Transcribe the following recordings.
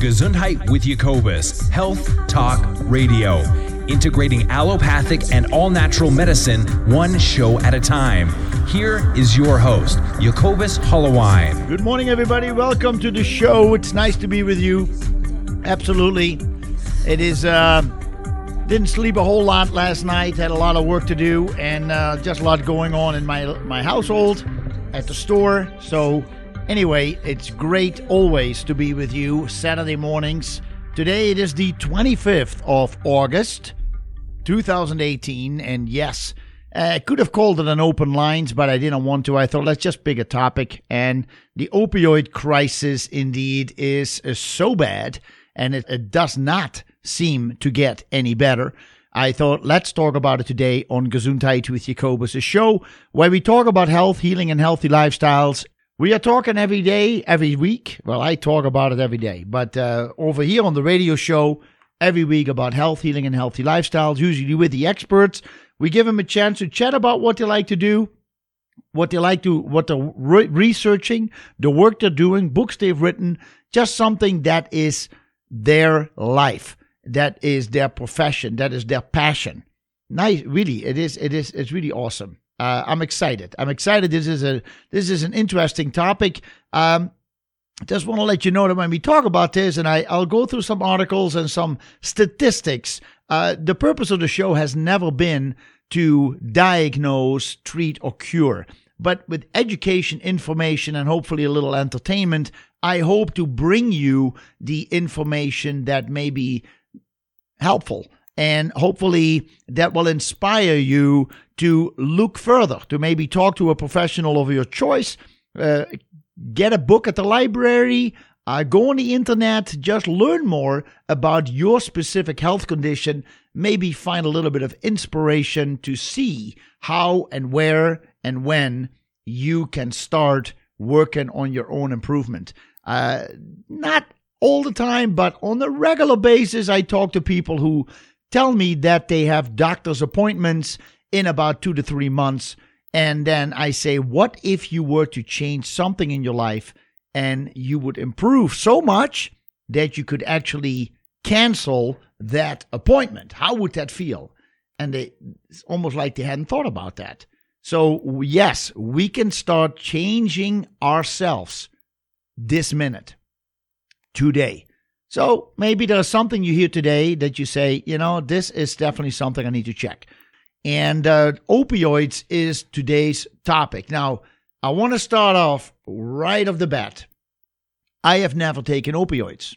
Gesundheit with Jacobus, Health Talk Radio, integrating allopathic and all natural medicine one show at a time. Here is your host, Jacobus Hollowine. Good morning, everybody. Welcome to the show. It's nice to be with you. Absolutely. It is, uh, didn't sleep a whole lot last night, had a lot of work to do, and uh, just a lot going on in my, my household, at the store. So, Anyway, it's great always to be with you Saturday mornings. Today it is the 25th of August, 2018, and yes, I could have called it an open lines, but I didn't want to. I thought let's just pick a topic, and the opioid crisis indeed is, is so bad, and it, it does not seem to get any better. I thought, let's talk about it today on Gesundheit with Jacobus, a show where we talk about health, healing, and healthy lifestyles we are talking every day, every week. Well, I talk about it every day, but uh, over here on the radio show, every week about health, healing, and healthy lifestyles, usually with the experts. We give them a chance to chat about what they like to do, what they like to, what they're re- researching, the work they're doing, books they've written, just something that is their life, that is their profession, that is their passion. Nice, really, it is, it is, it's really awesome uh, I'm excited. I'm excited. This is a this is an interesting topic. Um, just want to let you know that when we talk about this, and I, I'll go through some articles and some statistics. Uh, the purpose of the show has never been to diagnose, treat, or cure. But with education, information, and hopefully a little entertainment, I hope to bring you the information that may be helpful and hopefully that will inspire you to look further, to maybe talk to a professional of your choice, uh, get a book at the library, uh, go on the internet, just learn more about your specific health condition, maybe find a little bit of inspiration to see how and where and when you can start working on your own improvement. Uh, not all the time, but on a regular basis, I talk to people who tell me that they have doctor's appointments in about two to three months. And then I say, what if you were to change something in your life and you would improve so much that you could actually cancel that appointment? How would that feel? And they, it's almost like they hadn't thought about that. So, yes, we can start changing ourselves this minute, today. So maybe there's something you hear today that you say, you know, this is definitely something I need to check. And uh, opioids is today's topic. Now, I want to start off right off the bat. I have never taken opioids.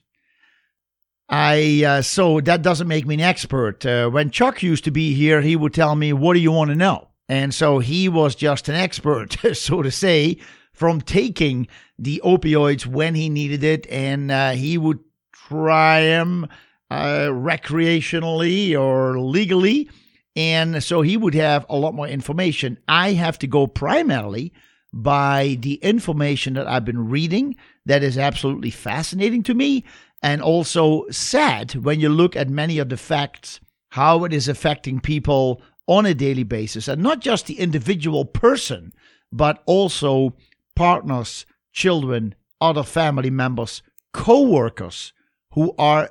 I uh, so that doesn't make me an expert. Uh, when Chuck used to be here, he would tell me, "What do you want to know?" And so he was just an expert, so to say, from taking the opioids when he needed it, and uh, he would try them uh, recreationally or legally. And so he would have a lot more information. I have to go primarily by the information that I've been reading that is absolutely fascinating to me and also sad when you look at many of the facts, how it is affecting people on a daily basis, and not just the individual person, but also partners, children, other family members, co workers who are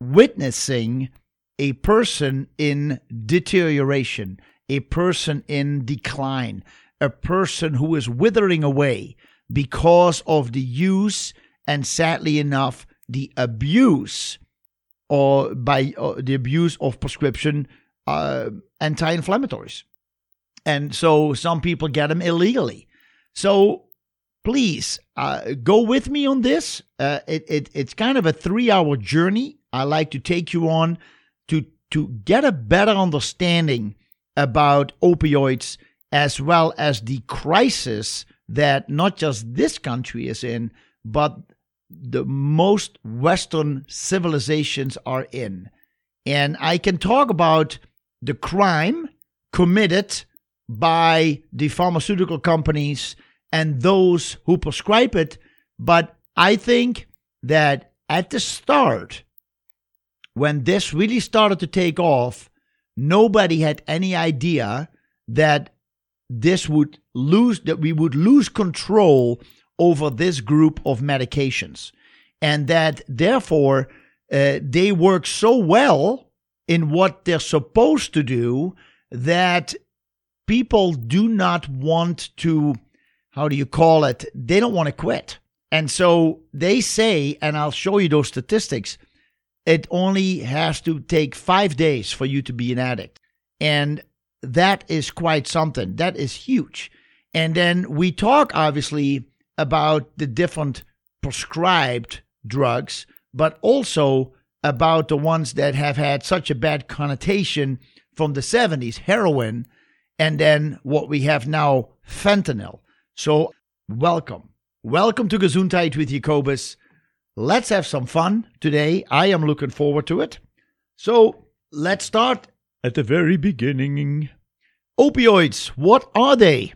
witnessing a person in deterioration, a person in decline, a person who is withering away because of the use and sadly enough the abuse or by the abuse of prescription uh, anti-inflammatories. And so some people get them illegally. So please uh, go with me on this. Uh, it, it, it's kind of a three hour journey. I like to take you on to, get a better understanding about opioids as well as the crisis that not just this country is in, but the most Western civilizations are in. And I can talk about the crime committed by the pharmaceutical companies and those who prescribe it. But I think that at the start, when this really started to take off, nobody had any idea that this would lose, that we would lose control over this group of medications. and that therefore uh, they work so well in what they're supposed to do that people do not want to, how do you call it? They don't want to quit. And so they say, and I'll show you those statistics, it only has to take five days for you to be an addict. And that is quite something. That is huge. And then we talk, obviously, about the different prescribed drugs, but also about the ones that have had such a bad connotation from the 70s heroin, and then what we have now fentanyl. So, welcome. Welcome to Gesundheit with Jacobus. Let's have some fun today. I am looking forward to it. So, let's start at the very beginning. Opioids, what are they?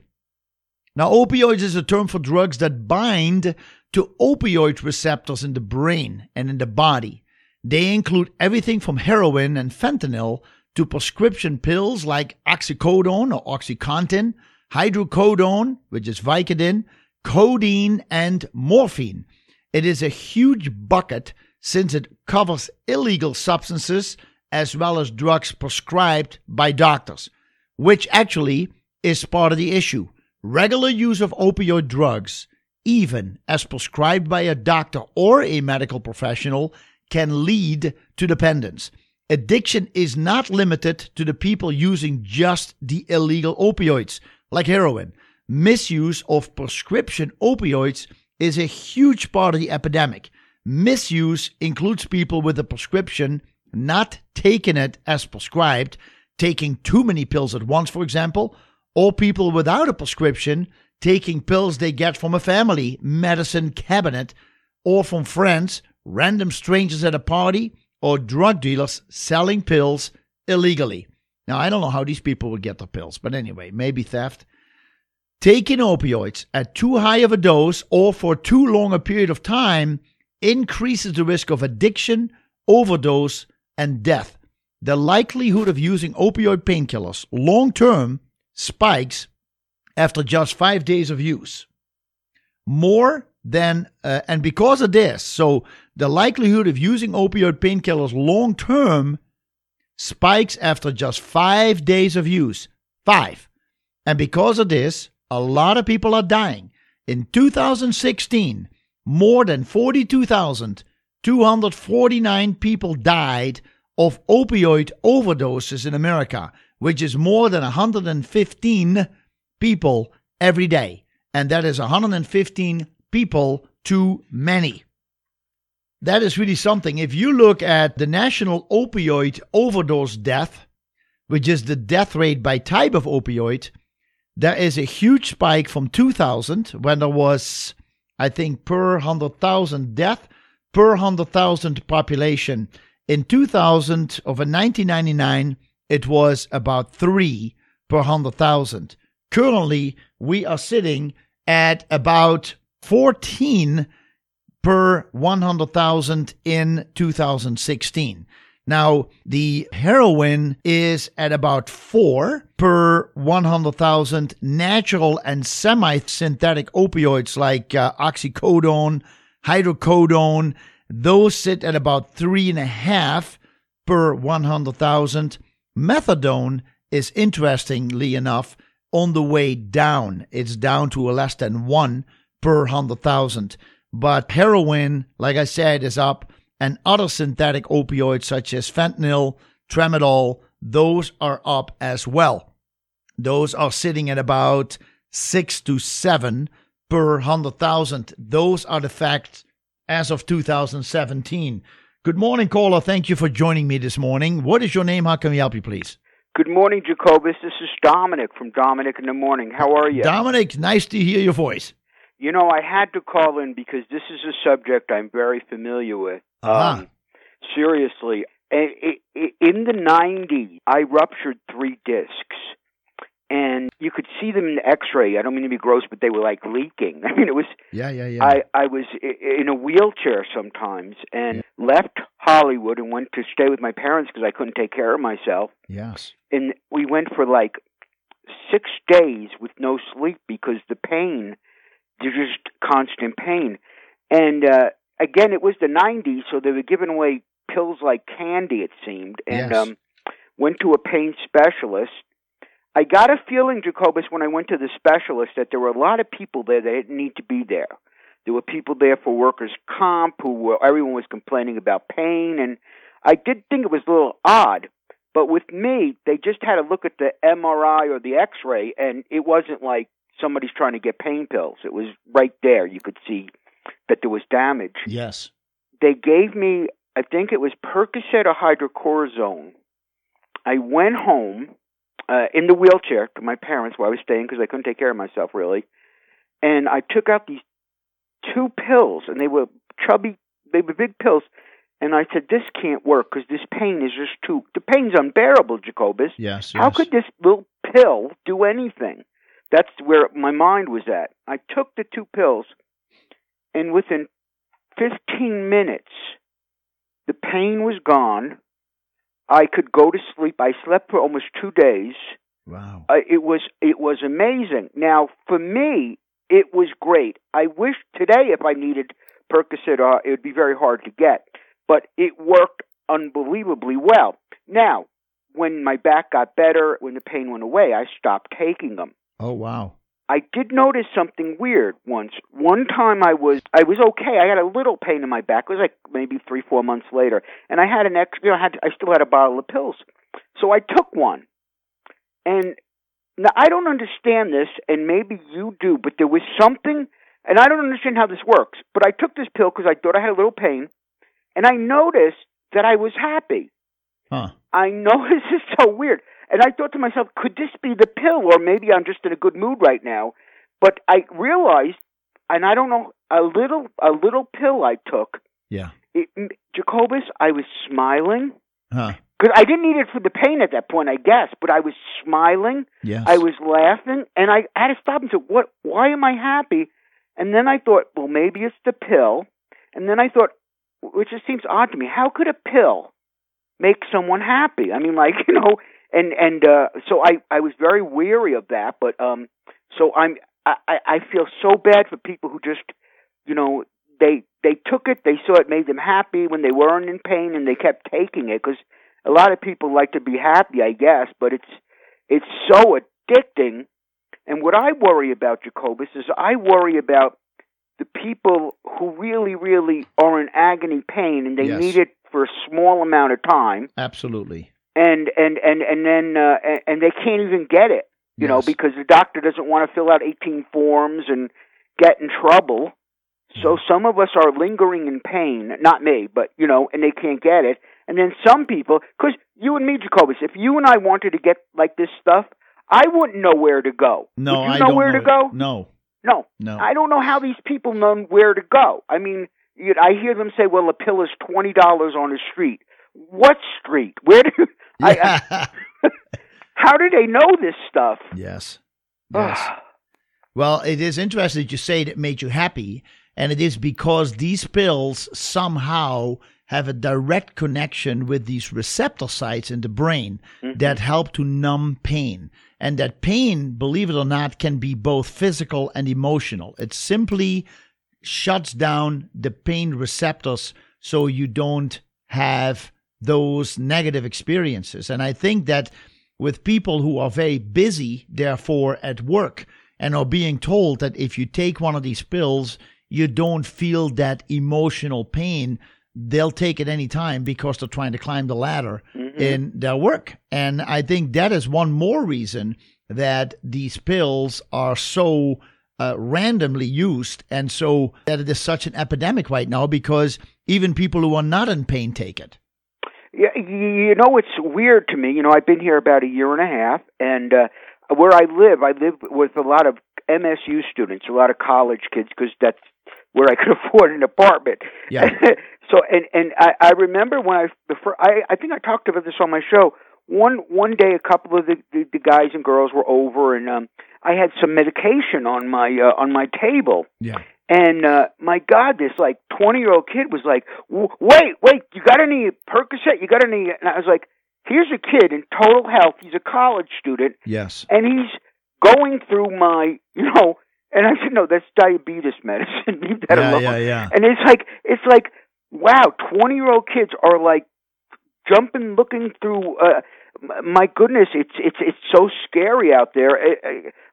Now, opioids is a term for drugs that bind to opioid receptors in the brain and in the body. They include everything from heroin and fentanyl to prescription pills like oxycodone or Oxycontin, hydrocodone, which is Vicodin, codeine, and morphine. It is a huge bucket since it covers illegal substances as well as drugs prescribed by doctors, which actually is part of the issue. Regular use of opioid drugs, even as prescribed by a doctor or a medical professional, can lead to dependence. Addiction is not limited to the people using just the illegal opioids, like heroin. Misuse of prescription opioids is a huge part of the epidemic. Misuse includes people with a prescription not taking it as prescribed, taking too many pills at once, for example, or people without a prescription taking pills they get from a family medicine cabinet or from friends, random strangers at a party, or drug dealers selling pills illegally. Now, I don't know how these people would get the pills, but anyway, maybe theft. Taking opioids at too high of a dose or for too long a period of time increases the risk of addiction, overdose, and death. The likelihood of using opioid painkillers long term spikes after just five days of use. More than, uh, and because of this, so the likelihood of using opioid painkillers long term spikes after just five days of use. Five. And because of this, a lot of people are dying. In 2016, more than 42,249 people died of opioid overdoses in America, which is more than 115 people every day. And that is 115 people too many. That is really something. If you look at the national opioid overdose death, which is the death rate by type of opioid, there is a huge spike from 2000 when there was, I think, per 100,000 death per 100,000 population. In 2000, over 1999, it was about three per 100,000. Currently, we are sitting at about 14 per 100,000 in 2016. Now, the heroin is at about 4 per 100,000 natural and semi synthetic opioids like uh, oxycodone, hydrocodone. Those sit at about 3.5 per 100,000. Methadone is interestingly enough on the way down. It's down to less than 1 per 100,000. But heroin, like I said, is up, and other synthetic opioids such as fentanyl, tramadol, those are up as well. Those are sitting at about 6 to 7 per 100,000. Those are the facts as of 2017. Good morning, caller. Thank you for joining me this morning. What is your name? How can we help you, please? Good morning, Jacobus. This is Dominic from Dominic in the Morning. How are you? Dominic, nice to hear your voice. You know, I had to call in because this is a subject I'm very familiar with. Uh-huh. Um, seriously, in the 90s, I ruptured three discs and you could see them in the X-ray. I don't mean to be gross, but they were like leaking. I mean, it was. Yeah, yeah, yeah. I I was in a wheelchair sometimes, and yeah. left Hollywood and went to stay with my parents because I couldn't take care of myself. Yes. And we went for like six days with no sleep because the pain, there's just constant pain, and uh again, it was the '90s, so they were giving away pills like candy. It seemed, and Yes. um, went to a pain specialist. I got a feeling, Jacobus, when I went to the specialist, that there were a lot of people there that didn't need to be there. There were people there for workers' comp who were, everyone was complaining about pain, and I did think it was a little odd. But with me, they just had to look at the MRI or the X-ray, and it wasn't like somebody's trying to get pain pills. It was right there. You could see that there was damage. Yes. They gave me, I think it was Percocet or hydrocortisone. I went home uh, in the wheelchair to my parents where I was staying because I couldn't take care of myself really, and I took out these two pills, and they were chubby, they were big pills. And I said, "This can't work because this pain is just too. The pain's unbearable, Jacobus. Yes. How yes. could this little pill do anything? That's where my mind was at. I took the two pills, and within 15 minutes, the pain was gone. I could go to sleep. I slept for almost two days. Wow. Uh, it was it was amazing. Now, for me, it was great. I wish today, if I needed Percocet, uh, it would be very hard to get, but it worked unbelievably well. Now, when my back got better, when the pain went away, I stopped taking them. Oh wow. I did notice something weird once. One time I was I was okay. I had a little pain in my back. It was like maybe three four months later, and I had an ex. You know, I had I still had a bottle of pills, so I took one. And now I don't understand this, and maybe you do, but there was something, and I don't understand how this works. But I took this pill because I thought I had a little pain, and I noticed that I was happy. Huh. I know this is so weird. And I thought to myself, could this be the pill? Or maybe I'm just in a good mood right now. But I realized, and I don't know, a little, a little pill I took, Yeah. it, Jacobus, I was smiling. Huh. Because I didn't need it for the pain at that point, I guess, but I was smiling. Yes. I was laughing, and I had to stop and say, "What? Why am I happy?" And then I thought, "Well, maybe it's the pill." And then I thought, which just seems odd to me, how could a pill make someone happy? I mean, like you know, and and uh, so I I was very weary of that, but um, so I'm I I feel so bad for people who just you know they they took it, they saw it made them happy when they weren't in pain, and they kept taking it because a lot of people like to be happy, I guess, but it's it's so addicting. And what I worry about, Jacobus, is I worry about the people who really, really are in agony pain and they Yes. need it for a small amount of time, Absolutely. And and and and then uh, and, they can't even get it, you know, because the doctor doesn't want to fill out 18 forms and get in trouble. So some of us are lingering in pain, not me, but you know, and they can't get it. And then some people, because you and me, Jacobus, if you and I wanted to get like this stuff, I wouldn't know where to go. No, Would you I know don't where know. to go? No. No, No. I don't know how these people know where to go. I mean, you, I hear them say, "Well, a pill is twenty dollars on the street." What street? Where do? I, I, how do they know this stuff? yes. Yes. Well, it is interesting that you say it made you happy, and it is because these pills somehow have a direct connection with these receptor sites in the brain mm-hmm. that help to numb pain. And that pain, believe it or not, can be both physical and emotional. It simply shuts down the pain receptors so you don't have those negative experiences. And I think that with people who are very busy, therefore at work, and are being told that if you take one of these pills, you don't feel that emotional pain, they'll take it any time because they're trying to climb the ladder in their work. And I think that is one more reason that these pills are so uh, randomly used and so that it is such an epidemic right now because even people who are not in pain take it. Yeah, you know it's weird to me. You know, I've been here about a year and a half, and uh, where I live, I live with a lot of MSU students, a lot of college kids, because that's where I could afford an apartment. Yeah. so, and and I, I remember when I the fir- I I think I talked about this on my show. One one day, a couple of the, the the guys and girls were over, and um, I had some medication on my uh, on my table. Yeah. And uh, my God, this like twenty year old kid was like, "W- "Wait, wait, you got any Percocet? You got any?" And I was like, "Here's a kid in total health. He's a college student, Yes. and he's going through my, you know, And I said, no, that's diabetes medicine. Leave that yeah, alone. yeah, yeah. And it's like it's like wow, twenty year old kids are like jumping, looking through. Uh, my goodness, it's it's it's so scary out there. I,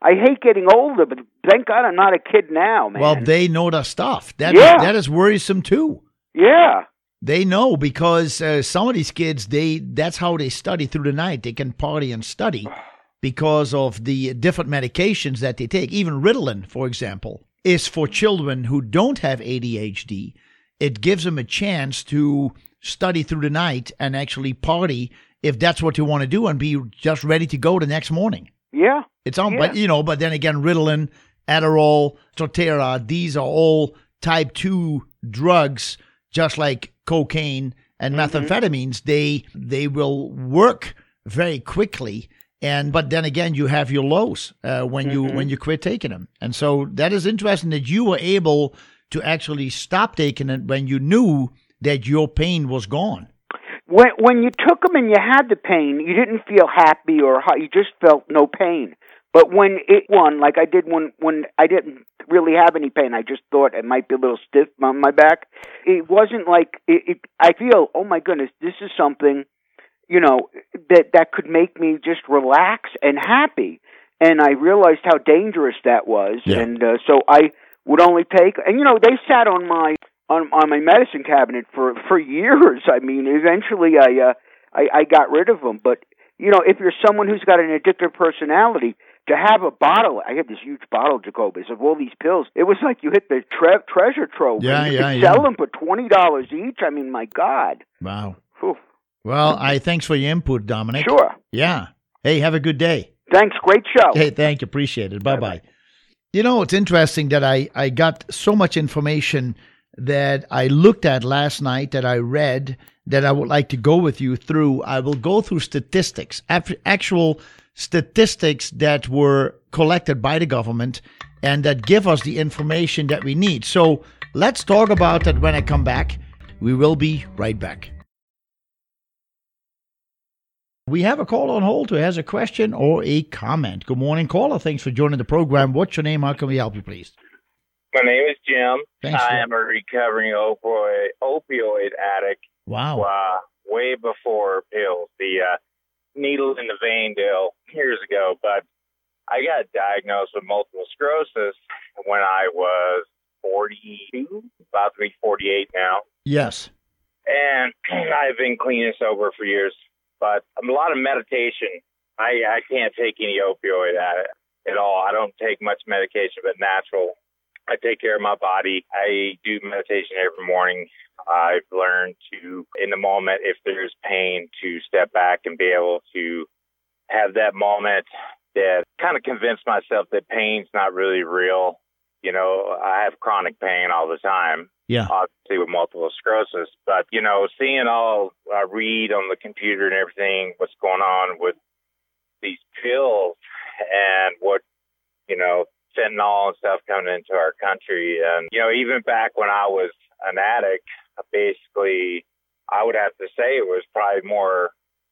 I, I hate getting older, but thank God I'm not a kid now, man. Well, they know the stuff. That Yeah. that is worrisome too. yeah, They know because uh, some of these kids, they that's how they study through the night. They can party and study because of the different medications that they take. Even Ritalin, for example, is for children who don't have ADHD. It gives them a chance to study through the night and actually party if that's what you want to do and be just ready to go the next morning. yeah, It's on, Yeah. but you know, but then again, Ritalin, Adderall, Strattera, these are all type two drugs, just like cocaine and Mm-hmm. methamphetamines. They they will work very quickly, and but then again, you have your lows uh, when you Mm-hmm. when you quit taking them, and so that is interesting that you were able to actually stop taking it when you knew that your pain was gone. When when you took them and you had the pain, you didn't feel happy or hot. You just felt no pain. But when it won, like I did when when I didn't really have any pain, I just thought it might be a little stiff on my back. It wasn't like it. it I feel, oh my goodness, this is something, you know, that that could make me just relax and happy. And I realized how dangerous that was, Yeah. and uh, so I would only take. And you know, they sat on my on on my medicine cabinet for for years. I mean, eventually I uh I, I got rid of them. But you know, if you're someone who's got an addictive personality, to have a bottle, I had this huge bottle, Jacobus, of all these pills. It was like you hit the tre- treasure trove. Yeah, you yeah, could yeah. Sell them for twenty dollars each. I mean, my God. Wow. Whew. Well, I thanks for your input, Dominic. Sure. Yeah. Hey, have a good day. Thanks. Great show. Hey, thank you. Appreciate it. Bye bye. You know, it's interesting that I, I got so much information that I looked at last night that I read that I would like to go with you through. I will go through statistics, actual statistics that were collected by the government and that give us the information that we need. So let's talk about that when I come back. We will be right back. We have a caller on hold who has a question or a comment. Good morning, caller. Thanks for joining the program. What's your name? How can we help you, please? My name is Jim. Thanks. I am a recovering opioid opioid addict. wow. Uh, way before pills, the uh, needle in the vein deal years ago. But I got diagnosed with multiple sclerosis when I was 42, about to be 48 now. Yes. And I've been clean and sober for years. But a lot of meditation. I, I can't take any opioid at, at all. I don't take much medication, but natural. I take care of my body. I do meditation every morning. I've learned to, in the moment, if there's pain, to step back and be able to have that moment that kind of convince myself that pain's not really real. You know, I have chronic pain all the time Yeah. obviously with multiple sclerosis. But you know, seeing all I read on the computer and everything, what's going on with these pills and what you know, fentanyl and stuff coming into our country, and you know, even back when I was an addict, basically, I would have to say it was probably more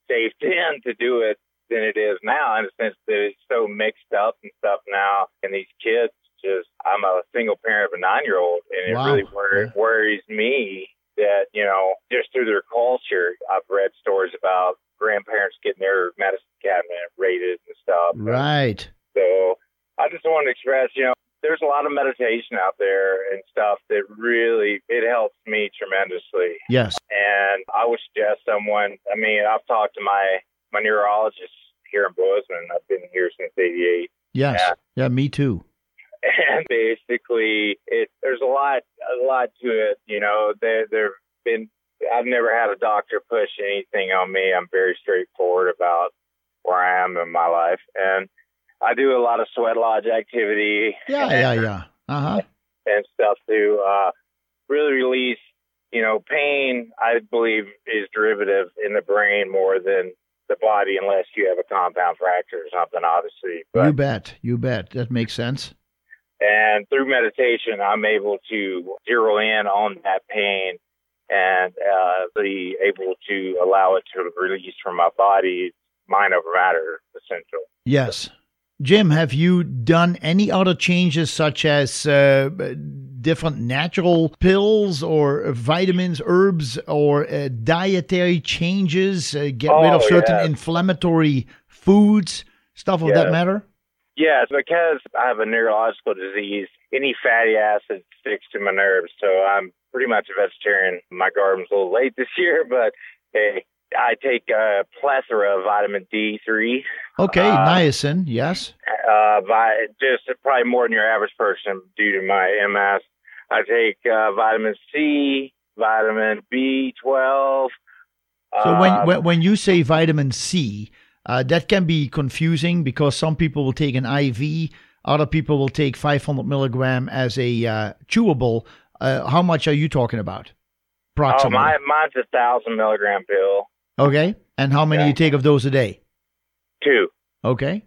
safe then to do it than it is now, in the sense that it's so mixed up and stuff now, and these kids just I'm a single parent of a nine year old and it Wow. really wor- Yeah. worries me that, you know, just through their culture I've read stories about grandparents getting their medicine cabinet raided and stuff. Right. So I just want to express, you know, there's a lot of meditation out there and stuff that really it helps me tremendously. Yes. And I would suggest someone I mean, I've talked to my my neurologist here in Bozeman. I've been here since eighty eight Yes. Yeah. Yeah, me too. and basically it there's a lot a lot to it you know there there've been i've never had a doctor push anything on me i'm very straightforward about where i am in my life and i do a lot of sweat lodge activity Yeah, yeah, yeah. Uh huh. and stuff to uh really release you know pain i believe is derivative in the brain more than the body unless you have a compound fracture or something obviously but You bet. You bet. That makes sense. And through meditation, I'm able to zero in on that pain and uh, be able to allow it to release from my body, mind over matter, essential. Yes. Jim, have you done any other changes such as uh, different natural pills or vitamins, herbs, or uh, dietary changes? Uh, get rid of Oh, certain yeah. inflammatory foods, stuff of that Yeah. matter? Yes, because I have a neurological disease, any fatty acid sticks to my nerves. So I'm pretty much a vegetarian. My garden's a little late this year, but hey, I take a plethora of vitamin D3. Okay, Uh, niacin, yes. Uh, vi- just probably more than your average person due to my MS. I take uh, vitamin C, vitamin B12. So uh, when, when when you say vitamin C, uh, that can be confusing because some people will take an IV, other people will take 500 milligram as a uh, chewable. Uh, how much are you talking about? oh, my, mine's a thousand milligram pill. Okay, and how many Yeah. you take of those a day? Two. Okay,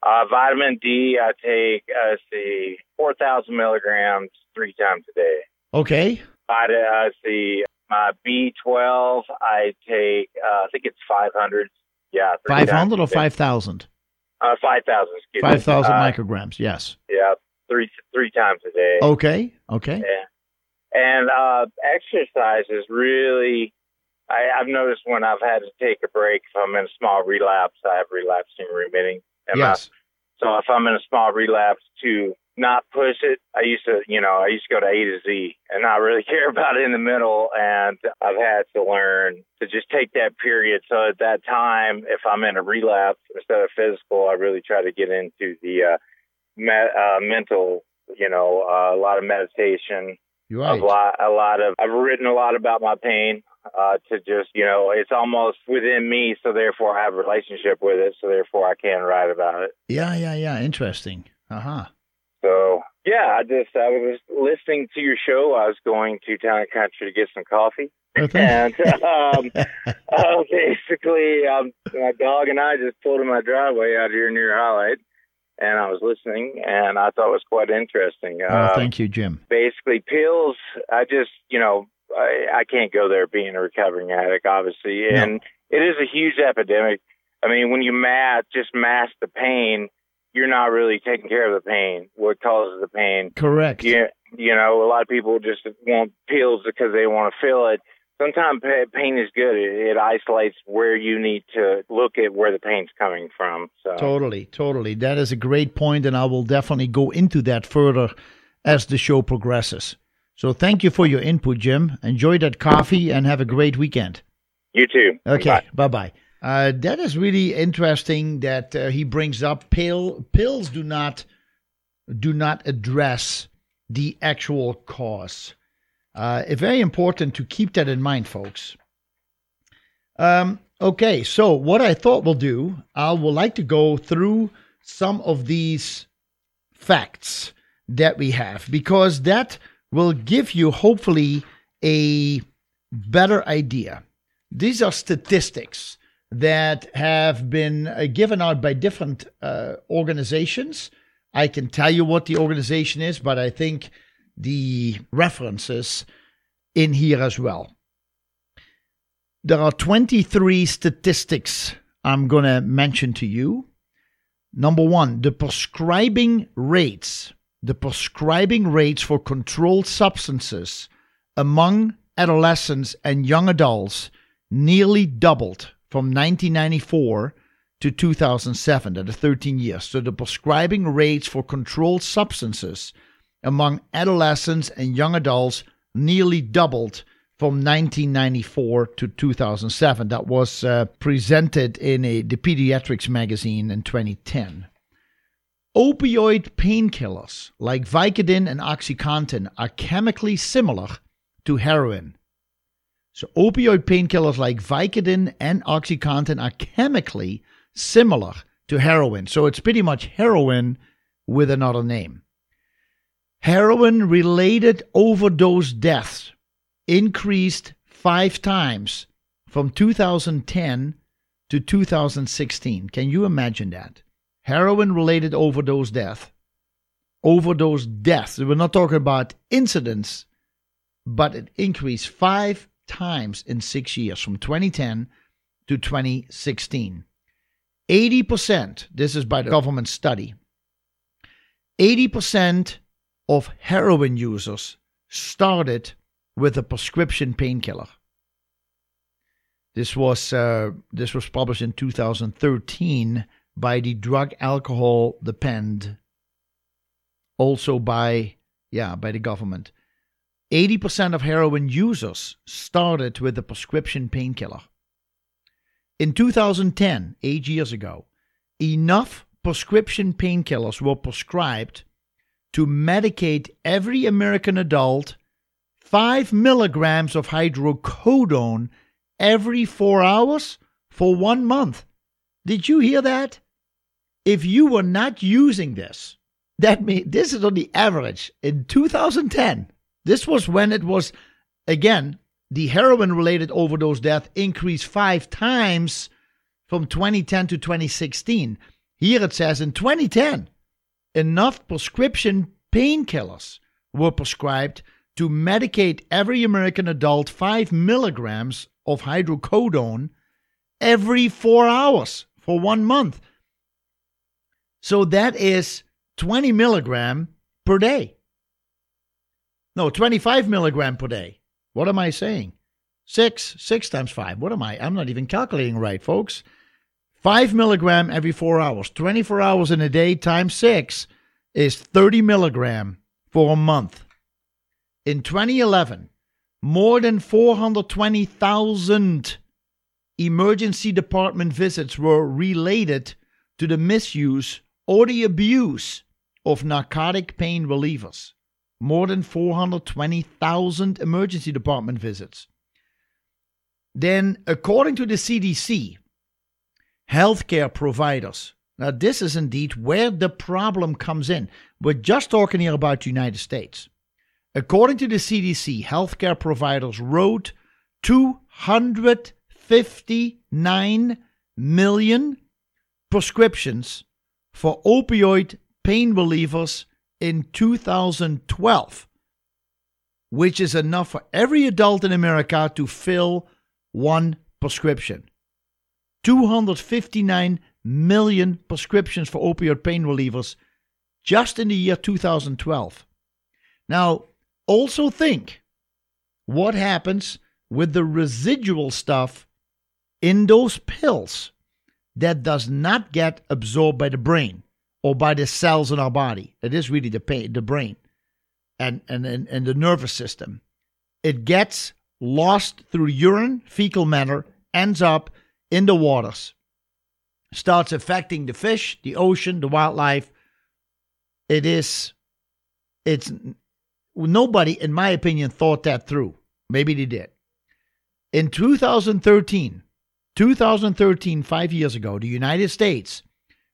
Uh, vitamin D, I take, uh, let's see, 4,000 milligrams three times a day. okay, Vita, uh, see, my B12, I take, uh, I think it's 500. Yeah. 500 or day. 5,000? Uh, 5,000, excuse me. 5,000 Uh, micrograms. Yes. Yeah, three three times a day. Okay, okay. Yeah. And uh, exercise is really, I, I've noticed when I've had to take a break, if I'm in a small relapse, I have relapsing remitting MS. Yes. So if I'm in a small relapse, to not push it, I used to, you know, I used to go to A to Z and not really care about it in the middle. And I've had to learn to just take that period. So at that time, if I'm in a relapse instead of physical, I really try to get into the uh, me- uh, mental, you know, uh, a lot of meditation, You're a right. lot, a lot of. I've written a lot about my pain uh, to just, you know, it's almost within me, so therefore I have a relationship with it, so therefore I can write about it. Yeah, yeah, yeah. Interesting. Uh huh. So yeah, I just I was listening to your show. I was going to Town and Country to get some coffee, and um, uh, basically, um, my dog and I just pulled in my driveway out here near Highlight, and I was listening, and I thought it was quite interesting. Oh, Um, thank you, Jim. basically pills i just you know i, I can't go there being a recovering addict obviously No. and it is a huge epidemic i mean when you mask just mask the pain you're not really taking care of the pain what causes the pain Correct. you, you know a lot of people just want pills because they want to feel it sometimes pain is good it, it isolates where you need to look at where the pain's coming from so Totally, totally. That is a great point, and I will definitely go into that further as the show progresses. So thank you for your input, Jim. Enjoy that coffee and have a great weekend. you too Okay, Bye. bye. Uh, that is really interesting that uh, he brings up pill pills do not do not address the actual cause. Uh, it's very important to keep that in mind, folks. Um, okay, so what I thought we'll do, I would like to go through some of these facts that we have because that will give you hopefully a better idea. These are statistics that have been uh, given out by different uh, organizations. I can tell you what the organization is, but I think the references in here as well. There are 23 statistics I'm going to mention to you. Number one, the prescribing rates, the prescribing rates for controlled substances among adolescents and young adults nearly doubled from 1994 to 2007, that is 13 years. So the prescribing rates for controlled substances among adolescents and young adults nearly doubled from 1994 to 2007. That was uh, presented in a, the Pediatrics magazine in 2010. Opioid painkillers like Vicodin and OxyContin are chemically similar to heroin. So, opioid painkillers like Vicodin and OxyContin are chemically similar to heroin. So, it's pretty much heroin with another name. Heroin related overdose deaths increased five times from 2010 to 2016. Can you imagine that? Heroin related overdose death. Overdose deaths. We're not talking about incidents, but it increased five times in six years from 2010 to 2016. 80%, this is by the government study, 80% of heroin users started with a prescription painkiller. This was uh, this was published in 2013 by the Drug Alcohol Depend, also by yeah by the government. 80% of heroin users started with a prescription painkiller. In 2010, eight years ago, enough prescription painkillers were prescribed to medicate every American adult 5 milligrams of hydrocodone every four hours for one month. Did you hear that? If you were not using this, that means this is on the average in 2010. This was when it was, again, the heroin related overdose death increased five times from 2010 to 2016. Here it says in 2010, enough prescription painkillers were prescribed to medicate every American adult 5 milligrams of hydrocodone every four hours for one month. So that is 20 milligram per day. No, 25 milligram per day. What am I saying? Six, six times five. What am I? I'm not even calculating right, folks. Five milligram every four hours. 24 hours in a day times six is 30 milligram for a month. In 2011, more than 420,000 emergency department visits were related to the misuse or the abuse of narcotic pain relievers. More than 420,000 emergency department visits. Then, according to the CDC, healthcare providers now, this is indeed where the problem comes in. We're just talking here about the United States. According to the CDC, healthcare providers wrote 259 million prescriptions for opioid pain relievers in 2012, which is enough for every adult in America to fill one prescription. 259 million prescriptions for opioid pain relievers just in the year 2012. Now, also think what happens with the residual stuff in those pills that does not get absorbed by the brain or by the cells in our body. It is really the pain, the brain and, and, and, and the nervous system. It gets lost through urine, fecal matter, ends up in the waters starts affecting the fish, the ocean, the wildlife. It is, it's, nobody, in my opinion, thought that through. Maybe they did. In 2013, 2013, five years ago, the United States,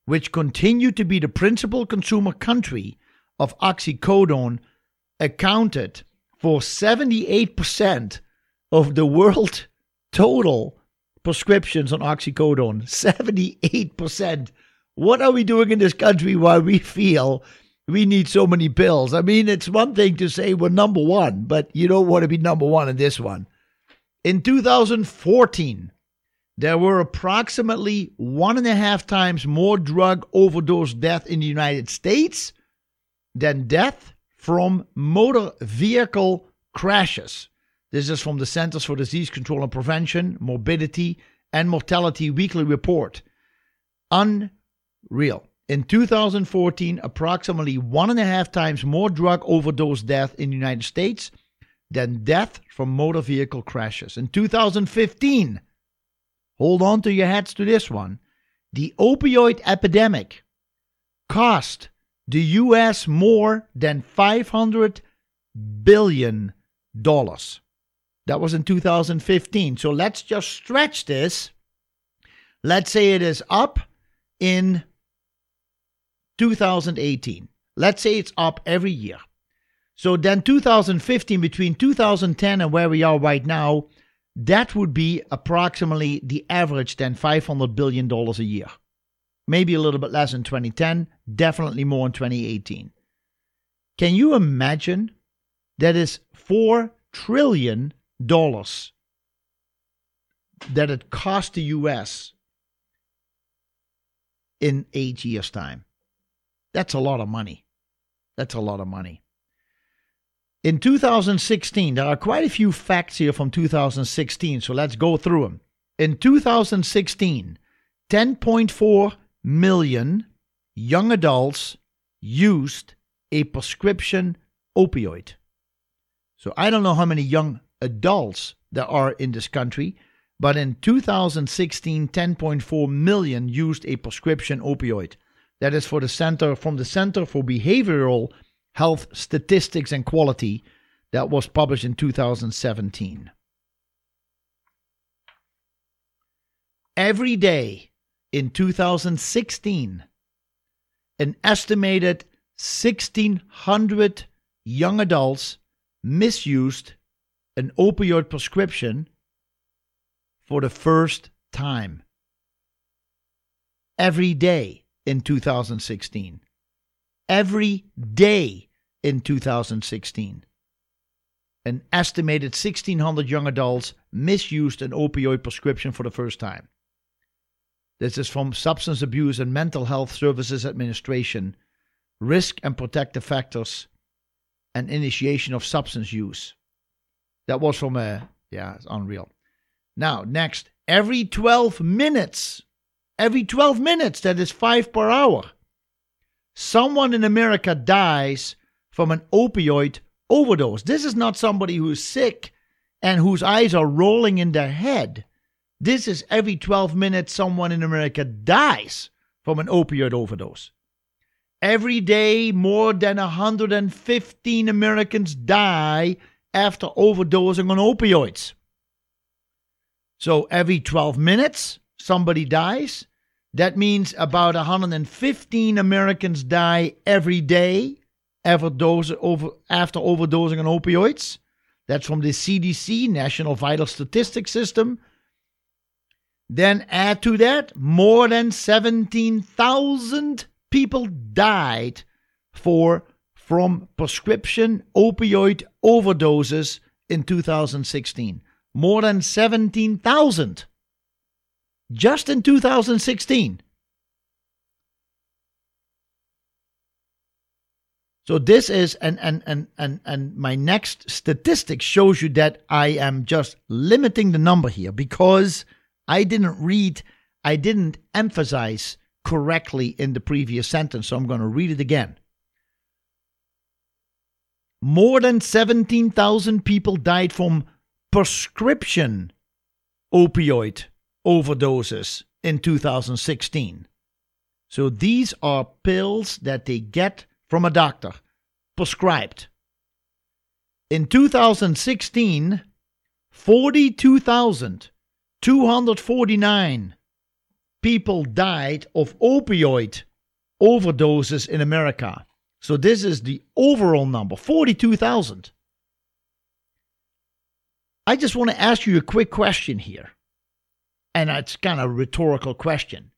which continued to be the principal consumer country of oxycodone, accounted for 78% of the world total prescriptions on oxycodone 78%. What are we doing in this country while we feel we need so many pills? I mean, it's one thing to say we're number one, but you don't want to be number one in this one. In 2014, there were approximately one and a half times more drug overdose death in the United States than death from motor vehicle crashes. This is from the Centers for Disease Control and Prevention, Morbidity and Mortality Weekly Report. Unreal. In 2014, approximately one and a half times more drug overdose death in the United States than death from motor vehicle crashes. In 2015, hold on to your hats to this one, the opioid epidemic cost the U.S. more than $500 billion. That was in 2015. So let's just stretch this. Let's say it is up in 2018. Let's say it's up every year. So then 2015, between 2010 and where we are right now, that would be approximately the average then $500 billion a year. Maybe a little bit less in 2010, definitely more in 2018. Can you imagine that is 4 trillion dollars that it cost the U.S. in eight years' time. That's a lot of money. That's a lot of money. In 2016, there are quite a few facts here from 2016, so let's go through them. In 2016, 10.4 million young adults used a prescription opioid. So I don't know how many young adults there are in this country, but in 2016, 10.4 million used a prescription opioid. That is for the Center from the Center for Behavioral Health Statistics and Quality that was published in 2017. Every day in 2016, an estimated 1,600 young adults misused an opioid prescription for the first time. Every day in 2016. Every day in 2016. An estimated 1,600 young adults misused an opioid prescription for the first time. This is from Substance Abuse and Mental Health Services Administration Risk and Protective Factors and Initiation of Substance Use. That was from a, yeah, it's unreal. Now, next, every 12 minutes, every 12 minutes, that is five per hour, someone in America dies from an opioid overdose. This is not somebody who is sick and whose eyes are rolling in their head. This is every 12 minutes someone in America dies from an opioid overdose. Every day, more than 115 Americans die after overdosing on opioids. So every 12 minutes, somebody dies. That means about 115 Americans die every day after, over, after overdosing on opioids. That's from the CDC, National Vital Statistics System. Then add to that, more than 17,000 people died for from prescription opioid overdoses in 2016. More than 17,000 just in 2016. So this is and and and and and my next statistic shows you that I am just limiting the number here because I didn't read I didn't emphasize correctly in the previous sentence so I'm going to read it again. More than 17,000 people died from prescription opioid overdoses in 2016. So these are pills that they get from a doctor, prescribed. In 2016, 42,249 people died of opioid overdoses in America. So this is the overall number 42,000. I just want to ask you a quick question here. And it's kind of a rhetorical question.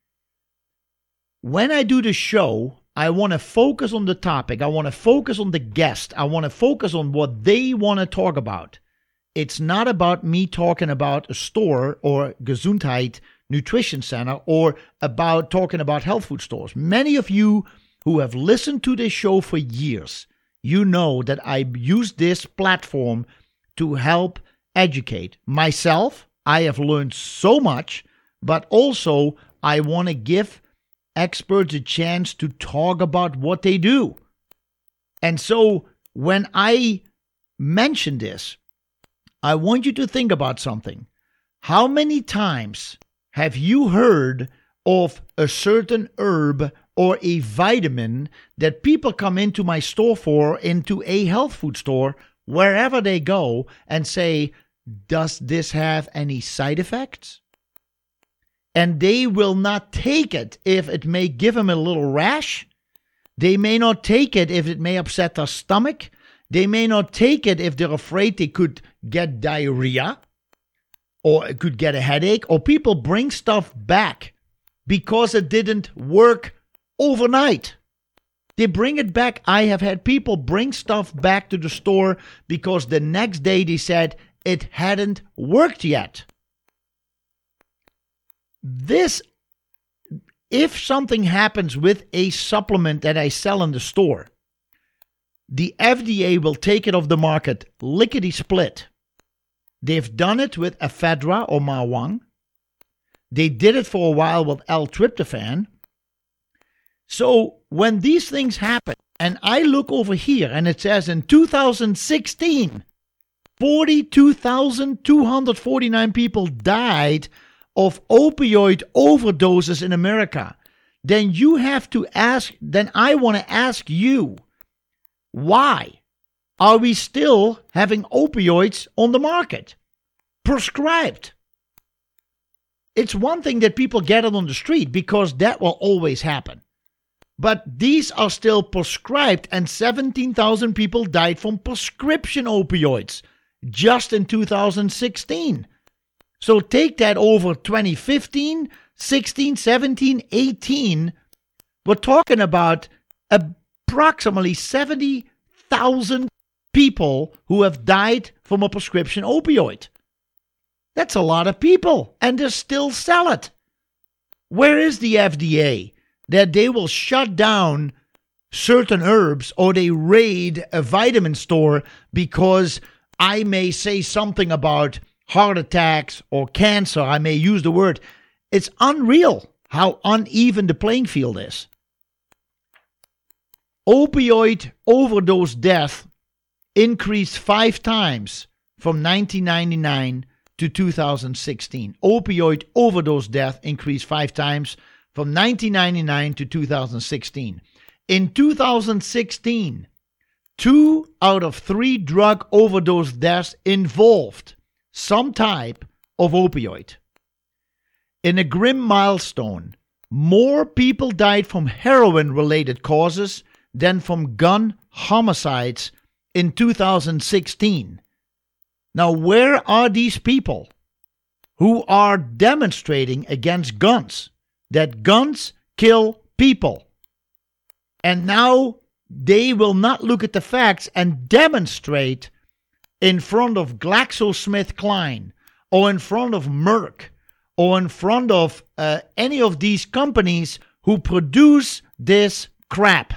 When I do the show, I want to focus on the topic. I want to focus on the guest. I want to focus on what they want to talk about. It's not about me talking about a store or Gesundheit nutrition center or about talking about health food stores. Many of you who have listened to this show for years, you know that I use this platform to help educate myself. I have learned so much, but also I want to give experts a chance to talk about what they do. And so when I mention this, I want you to think about something. How many times have you heard of a certain herb or a vitamin that people come into my store for, into a health food store, wherever they go, and say, Does this have any side effects? and they will not take it if it may give them a little rash. They may not take it if it may upset their stomach. They may not take it if they're afraid they could get diarrhea or could get a headache. Or people bring stuff back because it didn't work overnight. They bring it back. I have had people bring stuff back to the store because the next day they said it hadn't worked yet this if something happens with a supplement that I sell in the store, the FDA will take it off the market lickety split. They've done it with ephedra or Ma huang. They did it for a while with L-tryptophan. So when these things happen, and I look over here and it says in 2016, 42,249 people died of opioid overdoses in America, then you have to ask, then I want to ask you, why are we still having opioids on the market? Prescribed. It's one thing that people get it on the street because that will always happen. But these are still prescribed, and 17,000 people died from prescription opioids just in 2016. So take that over 2015, 16, 17, 18. We're talking about approximately 70,000 people who have died from a prescription opioid. That's a lot of people, and they still sell it. Where is the FDA that they will shut down certain herbs or they raid a vitamin store because I may say something about heart attacks or cancer? I may use the word. It's unreal how uneven the playing field is. Opioid overdose death increased five times from 1999 to 2016. Opioid overdose death increased five times from 1999 to 2016. In 2016, two out of three drug overdose deaths involved some type of opioid. In a grim milestone, more people died from heroin related causes than from gun homicides in 2016. Now, where are these people who are demonstrating against guns that guns kill people? And now they will not look at the facts and demonstrate in front of GlaxoSmithKline or in front of Merck or in front of uh, any of these companies who produce this crap.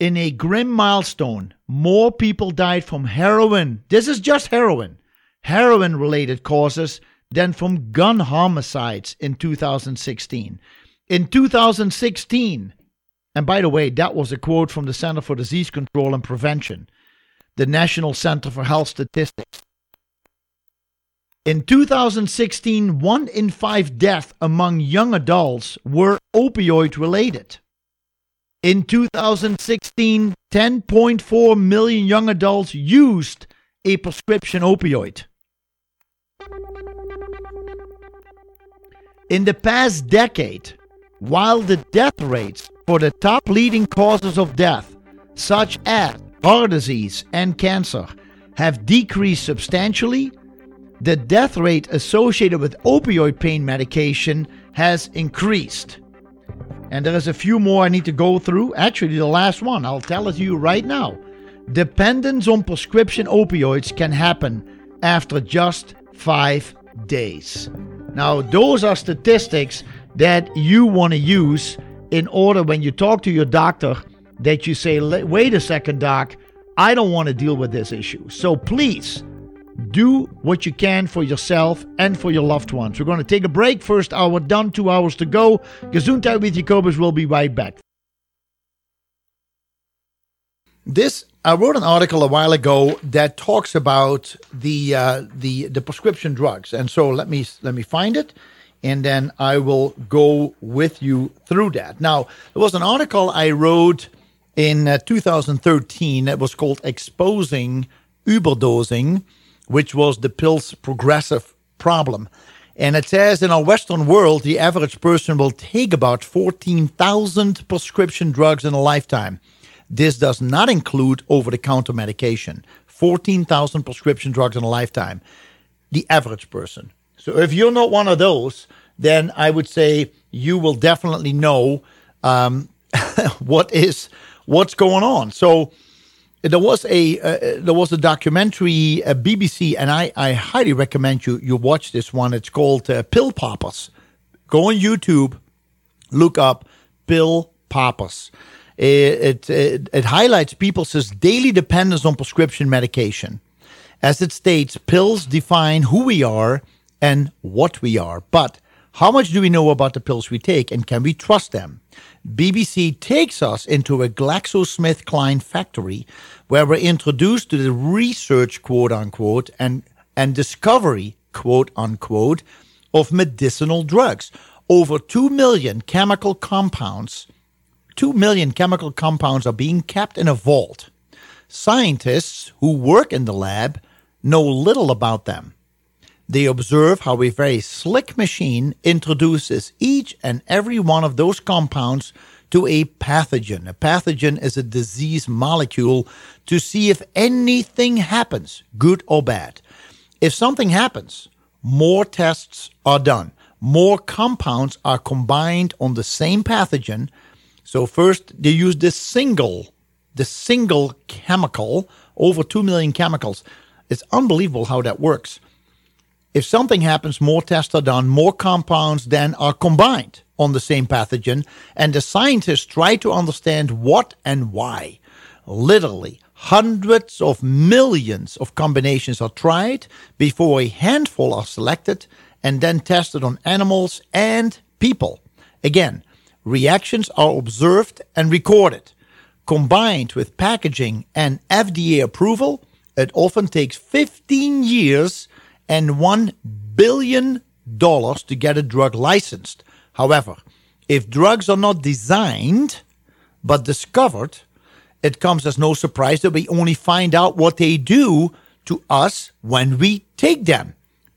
In a grim milestone, more people died from heroin. This is just heroin. Heroin related causes than from gun homicides in 2016. In 2016, and by the way, that was a quote from the Center for Disease Control and Prevention, the National Center for Health Statistics. In 2016, one in five deaths among young adults were opioid related. In 2016, 10.4 million young adults used a prescription opioid. In the past decade, while the death rates for the top leading causes of death, such as heart disease and cancer, have decreased substantially, the death rate associated with opioid pain medication has increased. And there is a few more I need to go through. Actually, the last one, I'll tell it to you right now. Dependence on prescription opioids can happen after just five days. Now, those are statistics that you want to use in order when you talk to your doctor that you say, wait a second, doc, I don't want to deal with this issue. So please do what you can for yourself and for your loved ones. We're going to take a break. First hour done, two hours to go. Gesundheit with Jacobus will be right back. This I wrote an article a while ago that talks about the uh, the the prescription drugs, and so let me let me find it and then I will go with you through that. Now, there was an article I wrote in uh, 2013 that was called Exposing Uberdosing, which was the pill's progressive problem. And it says in our Western world, the average person will take about 14,000 prescription drugs in a lifetime. This does not include over the counter medication. 14,000 prescription drugs in a lifetime. The average person. So if you're not one of those, then I would say you will definitely know um, what is what's going on. So there was a uh, there was a documentary a BBC, and I, I highly recommend you you watch this one. It's called uh, Pill Poppers. Go on YouTube, look up pill poppers. It, it, it, highlights people's daily dependence on prescription medication. As it states, pills define who we are and what we are. But how much do we know about the pills we take and can we trust them? BBC takes us into a GlaxoSmithKline factory where we're introduced to the research, quote unquote, and, and discovery, quote unquote, of medicinal drugs. Over 2 million chemical compounds, 2 million chemical compounds are being kept in a vault. Scientists who work in the lab know little about them. They observe how a very slick machine introduces each and every one of those compounds to a pathogen. A pathogen is a disease molecule to see if anything happens, good or bad. If something happens, more tests are done. More compounds are combined on the same pathogen. So first they use this single, the single chemical, over 2 million chemicals. It's unbelievable how that works. If something happens, more tests are done, more compounds then are combined on the same pathogen, and the scientists try to understand what and why. Literally, hundreds of millions of combinations are tried before a handful are selected and then tested on animals and people. Again, reactions are observed and recorded. Combined with packaging and FDA approval, it often takes 15 years and $1 billion to get a drug licensed. However, if drugs are not designed but discovered, it comes as no surprise that we only find out what they do to us when we take them.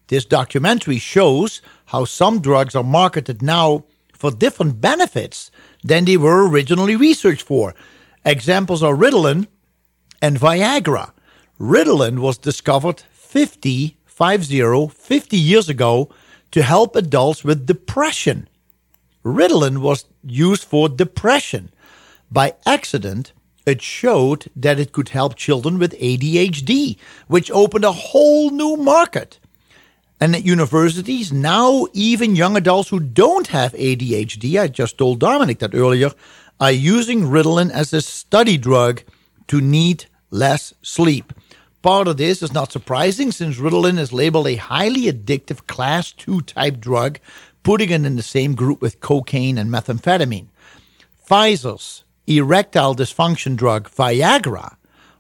This documentary shows how some drugs are marketed now for different benefits than they were originally researched for. Examples are Ritalin and Viagra. Ritalin was discovered 50 50, 50 years ago to help adults with depression. Ritalin was used for depression. By accident, it showed that it could help children with ADHD, which opened a whole new market. And at universities, now even young adults who don't have ADHD, I just told Dominic that earlier, are using Ritalin as a study drug to need less sleep. Part of this is not surprising since Ritalin is labeled a highly addictive class 2 type drug, putting it in the same group with cocaine and methamphetamine. Pfizer's erectile dysfunction drug Viagra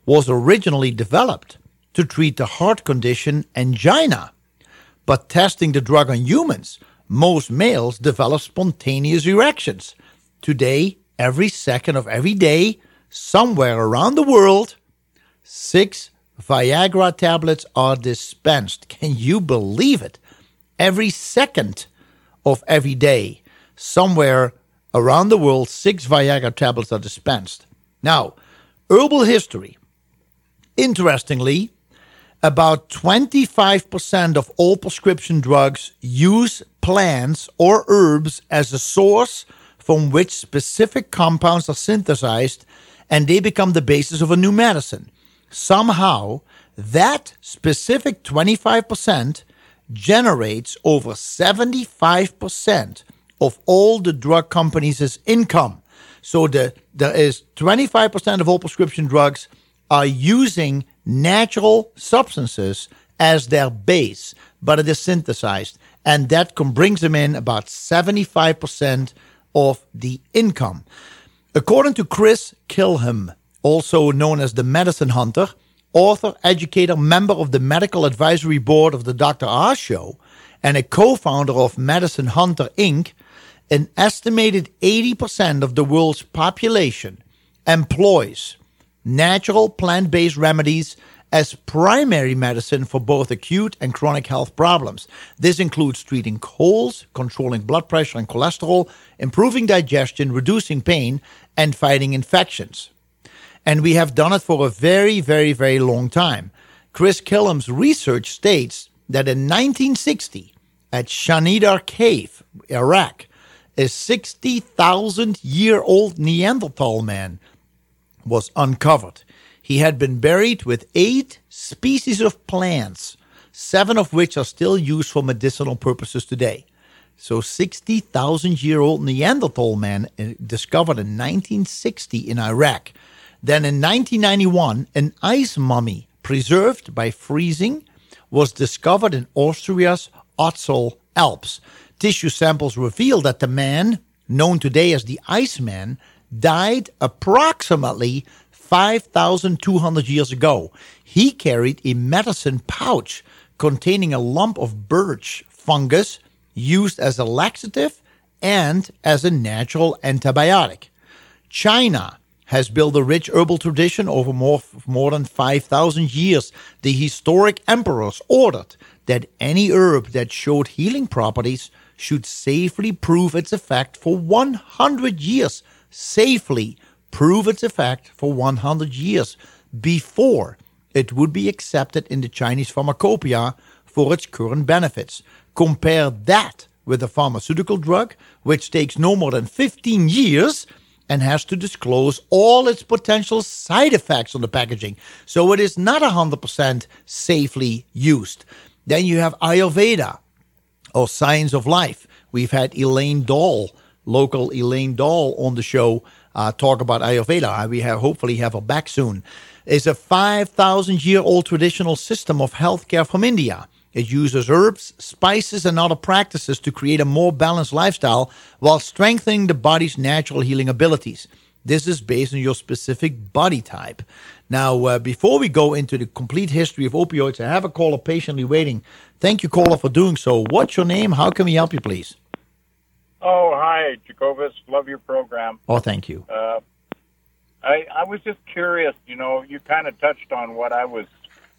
was originally developed to treat the heart condition angina. But testing the drug on humans, most males develop spontaneous erections. Today, every second of every day, somewhere around the world, six Viagra tablets are dispensed. Can you believe it? Every second of every day, somewhere around the world, six Viagra tablets are dispensed. Now, herbal history. Interestingly, about 25% of all prescription drugs use plants or herbs as a source from which specific compounds are synthesized and they become the basis of a new medicine somehow that specific 25% generates over 75% of all the drug companies' income. So the, there is 25% of all prescription drugs are using natural substances as their base, but it is synthesized. And that brings them in about 75% of the income. According to Chris Kilham, also known as the Medicine Hunter, author, educator, member of the medical advisory board of the Dr. Oz Show, and a co founder of Medicine Hunter Inc., an estimated 80% of the world's population employs natural plant based remedies as primary medicine for both acute and chronic health problems. This includes treating colds, controlling blood pressure and cholesterol, improving digestion, reducing pain, and fighting infections. And we have done it for a very, very, very long time. Chris Kilham's research states that in 1960, at Shanidar Cave, Iraq, a 60,000 year old Neanderthal man was uncovered. He had been buried with eight species of plants, seven of which are still used for medicinal purposes today. So 60,000 year old Neanderthal man uh, discovered in 1960 in Iraq. Then in 1991, an ice mummy preserved by freezing was discovered in Austria's Ötztal Alps. Tissue samples reveal that the man, known today as the Iceman, died approximately 5,200 years ago. He carried a medicine pouch containing a lump of birch fungus used as a laxative and as a natural antibiotic. China has built a rich herbal tradition over more, more than 5,000 years. The historic emperors ordered that any herb that showed healing properties should safely prove its effect for 100 years. Safely prove its effect for 100 years before it would be accepted in the Chinese pharmacopoeia for its current benefits. Compare that with a pharmaceutical drug, which takes no more than 15 years and has to disclose all its potential side effects on the packaging. So it is not 100% safely used. Then you have Ayurveda or Science of Life. We've had Elaine Dahl, local Elaine Dahl, on the show uh, talk about Ayurveda. We have hopefully have her back soon. It's a 5,000 year old traditional system of healthcare from India. It uses herbs, spices, and other practices to create a more balanced lifestyle while strengthening the body's natural healing abilities. This is based on your specific body type. Now, uh, before we go into the complete history of opioids, I have a caller patiently waiting. Thank you, caller, for doing so. What's your name? How can we help you, please? Oh, hi, Jacobus. Love your program. Oh, thank you. Uh, I, I was just curious, you know, you kind of touched on what I was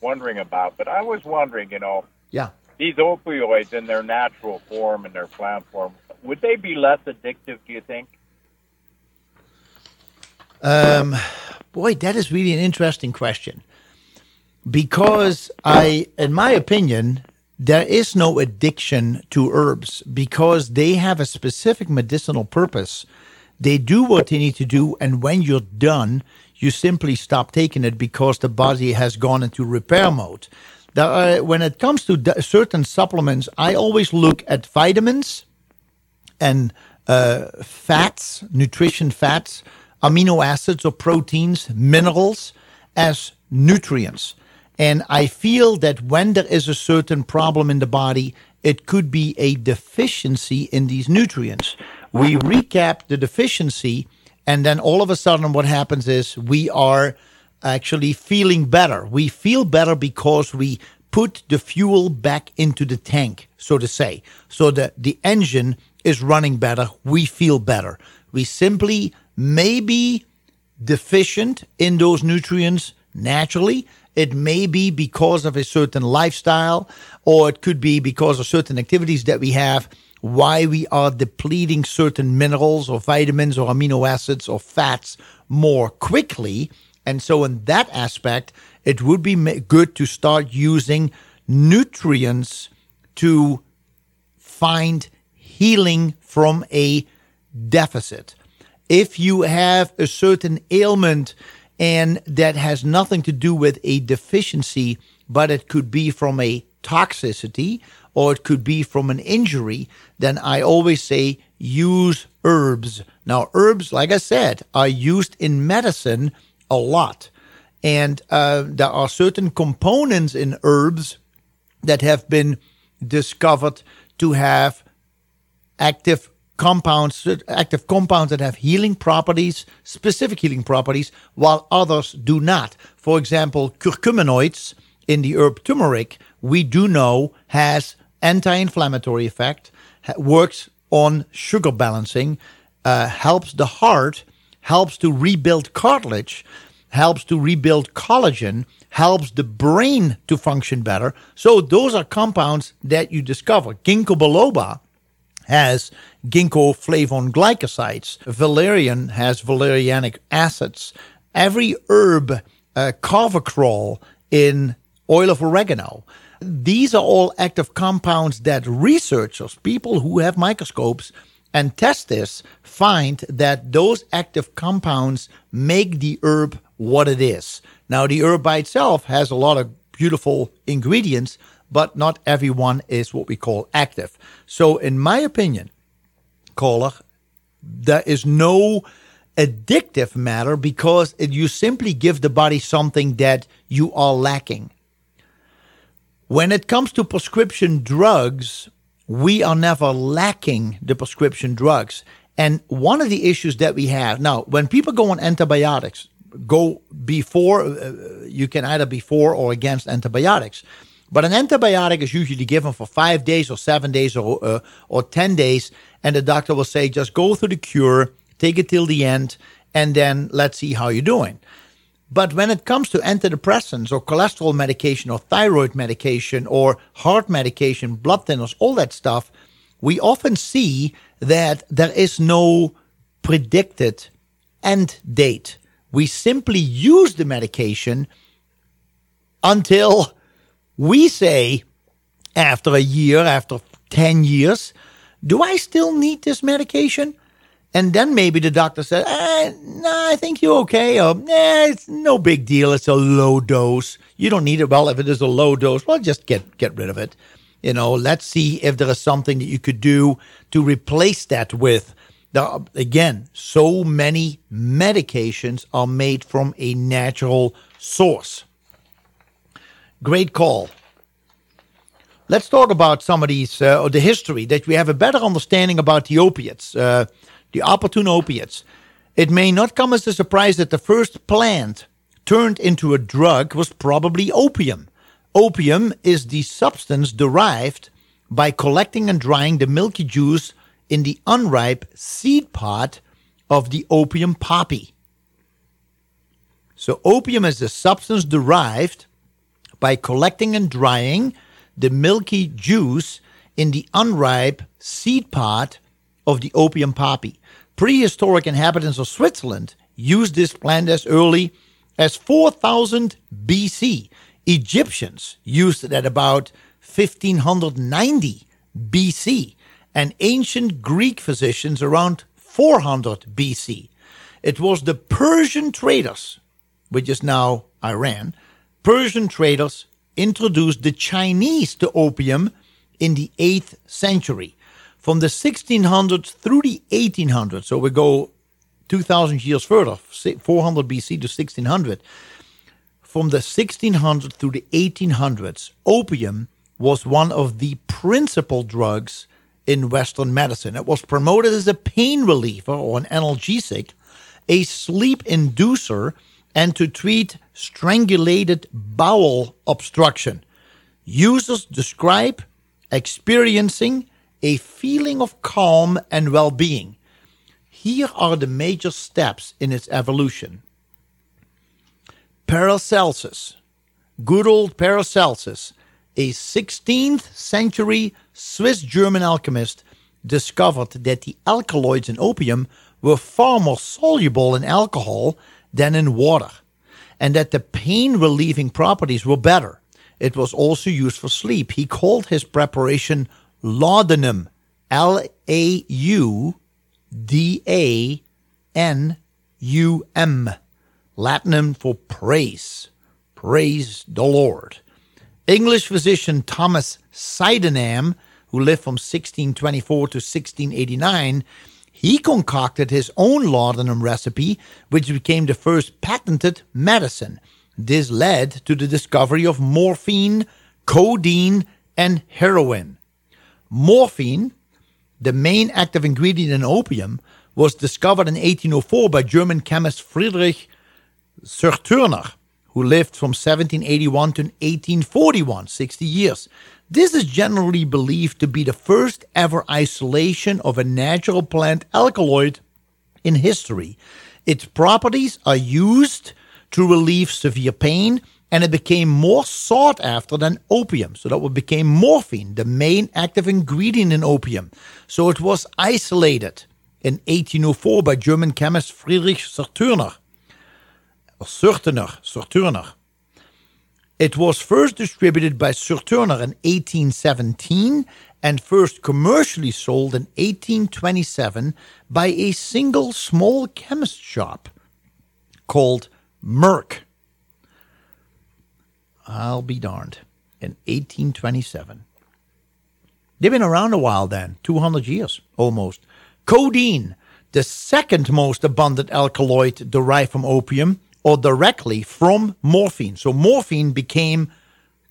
wondering about, but I was wondering, you know, yeah. These opioids in their natural form and their plant form, would they be less addictive, do you think? Um, boy, that is really an interesting question. Because I, in my opinion, there is no addiction to herbs because they have a specific medicinal purpose. They do what they need to do, and when you're done, you simply stop taking it because the body has gone into repair mode. Uh, when it comes to certain supplements, I always look at vitamins and uh, fats, nutrition fats, amino acids or proteins, minerals as nutrients. And I feel that when there is a certain problem in the body, it could be a deficiency in these nutrients. We recap the deficiency, and then all of a sudden, what happens is we are actually feeling better. We feel better because we put the fuel back into the tank, so to say, so that the engine is running better. We feel better. We simply may be deficient in those nutrients naturally. It may be because of a certain lifestyle, or it could be because of certain activities that we have why we are depleting certain minerals or vitamins or amino acids or fats more quickly and so, in that aspect, it would be good to start using nutrients to find healing from a deficit. If you have a certain ailment and that has nothing to do with a deficiency, but it could be from a toxicity or it could be from an injury, then I always say use herbs. Now, herbs, like I said, are used in medicine a lot. And uh, there are certain components in herbs that have been discovered to have active compounds, active compounds that have healing properties, specific healing properties, while others do not. For example, curcuminoids in the herb turmeric, we do know has anti-inflammatory effect, works on sugar balancing, uh, helps the heart helps to rebuild cartilage, helps to rebuild collagen, helps the brain to function better. So those are compounds that you discover. Ginkgo biloba has ginkgo flavone glycosides. Valerian has valerianic acids. Every herb, uh, carvacrol in oil of oregano. These are all active compounds that researchers, people who have microscopes, and test this, find that those active compounds make the herb what it is. Now, the herb by itself has a lot of beautiful ingredients, but not everyone is what we call active. So, in my opinion, caller, there is no addictive matter because it, you simply give the body something that you are lacking. When it comes to prescription drugs, we are never lacking the prescription drugs. And one of the issues that we have now, when people go on antibiotics, go before, uh, you can either before or against antibiotics. But an antibiotic is usually given for five days or seven days or, uh, or 10 days. And the doctor will say, just go through the cure, take it till the end, and then let's see how you're doing. But when it comes to antidepressants or cholesterol medication or thyroid medication or heart medication, blood thinners, all that stuff, we often see that there is no predicted end date. We simply use the medication until we say, after a year, after 10 years, do I still need this medication? And then maybe the doctor said, eh, no, I think you're okay. Or, eh, it's no big deal. It's a low dose. You don't need it. Well, if it is a low dose, well, just get, get rid of it. You know, let's see if there is something that you could do to replace that with. Again, so many medications are made from a natural source. Great call. Let's talk about some of these, uh, the history, that we have a better understanding about the opiates. Uh, the opportune opiates. It may not come as a surprise that the first plant turned into a drug was probably opium. Opium is the substance derived by collecting and drying the milky juice in the unripe seed pod of the opium poppy. So, opium is the substance derived by collecting and drying the milky juice in the unripe seed pod of the opium poppy. Prehistoric inhabitants of Switzerland used this plant as early as 4000 BC. Egyptians used it at about 1590 BC, and ancient Greek physicians around 400 BC. It was the Persian traders, which is now Iran, Persian traders introduced the Chinese to opium in the 8th century from the 1600s through the 1800s. So we go 2,000 years further, 400 BC to 1600. From the 1600s through the 1800s, opium was one of the principal drugs in Western medicine. It was promoted as a pain reliever or an analgesic, a sleep inducer, and to treat strangulated bowel obstruction. Users describe experiencing a feeling of calm and well being. Here are the major steps in its evolution. Paracelsus, good old Paracelsus, a 16th century Swiss German alchemist, discovered that the alkaloids in opium were far more soluble in alcohol than in water, and that the pain relieving properties were better. It was also used for sleep. He called his preparation laudanum, L A U D A N U M, Latinum for praise. Praise the Lord. English physician Thomas Sydenham, who lived from 1624 to 1689, he concocted his own laudanum recipe, which became the first patented medicine. This led to the discovery of morphine, codeine, and heroin. Morphine, the main active ingredient in opium, was discovered in 1804 by German chemist Friedrich Serturner, who lived from 1781 to 1841, 60 years. This is generally believed to be the first ever isolation of a natural plant alkaloid in history. Its properties are used to relieve severe pain and it became more sought after than opium. So that became morphine, the main active ingredient in opium. So it was isolated in 1804 by German chemist Friedrich Serturner. Serturner, Serturner. It was first distributed by Serturner in 1817 and first commercially sold in 1827 by a single small chemist shop called Merck. I'll be darned. in 1827. They've been around a while then, 200 years almost. Codeine, the second most abundant alkaloid derived from opium or directly from morphine. So morphine became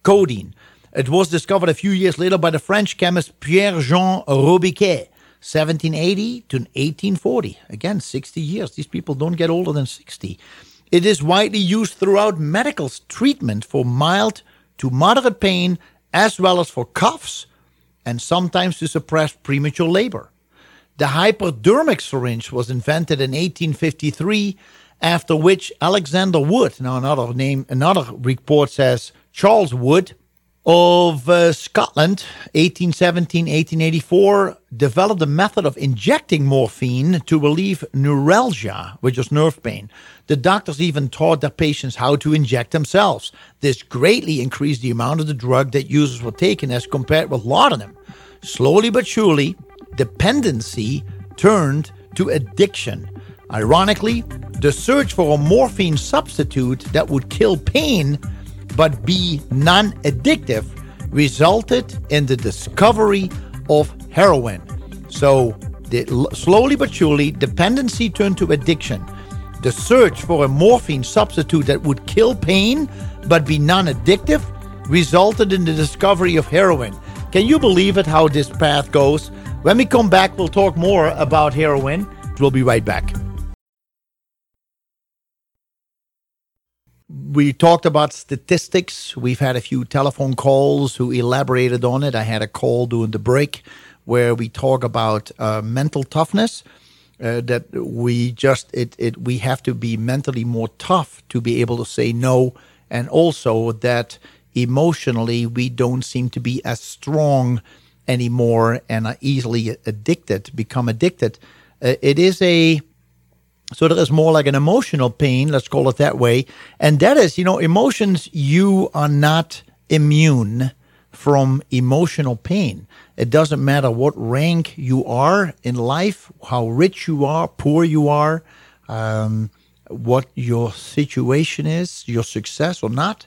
codeine. It was discovered a few years later by the French chemist Pierre Jean Robiquet, 1780 to 1840. Again, 60 years. These people don't get older than 60. It is widely used throughout medical treatment for mild to moderate pain, as well as for coughs, and sometimes to suppress premature labor. The hypodermic syringe was invented in 1853, after which Alexander Wood, now another name, another report says Charles Wood of uh, Scotland, 1817 1884, developed a method of injecting morphine to relieve neuralgia, which is nerve pain. The doctors even taught their patients how to inject themselves. This greatly increased the amount of the drug that users were taking as compared with laudanum. Slowly but surely, dependency turned to addiction. Ironically, the search for a morphine substitute that would kill pain but be non addictive resulted in the discovery of heroin. So, the, slowly but surely, dependency turned to addiction. The search for a morphine substitute that would kill pain but be non addictive resulted in the discovery of heroin. Can you believe it how this path goes? When we come back, we'll talk more about heroin. We'll be right back. we talked about statistics. We've had a few telephone calls who elaborated on it. I had a call during the break where we talk about uh, mental toughness. Uh, that we just it, it we have to be mentally more tough to be able to say no, and also that emotionally we don't seem to be as strong anymore and are easily addicted, become addicted. Uh, it is a so there is more like an emotional pain, let's call it that way. And that is, you know, emotions, you are not immune from emotional pain. It doesn't matter what rank you are in life, how rich you are, poor you are, um, what your situation is, your success or not,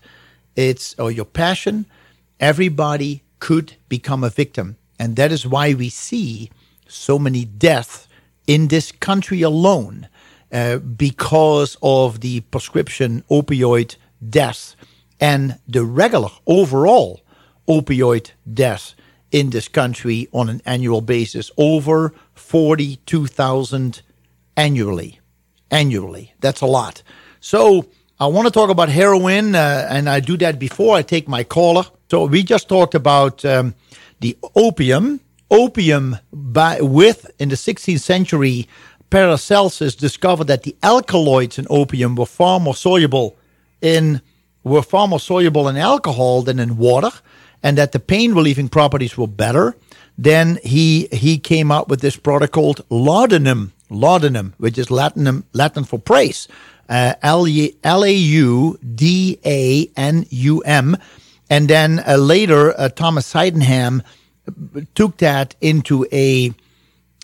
it's or your passion. Everybody could become a victim, and that is why we see so many deaths in this country alone uh, because of the prescription opioid deaths and the regular overall opioid deaths in this country on an annual basis over 42,000 annually. Annually. That's a lot. So I want to talk about heroin uh, and I do that before I take my caller. So we just talked about um, the opium. Opium by with in the 16th century Paracelsus discovered that the alkaloids in opium were far more soluble in were far more soluble in alcohol than in water, and that the pain relieving properties were better. Then he he came up with this product called laudanum, laudanum, which is Latin Latin for praise, uh, L A U D A N U M, and then uh, later uh, Thomas Sydenham took that into a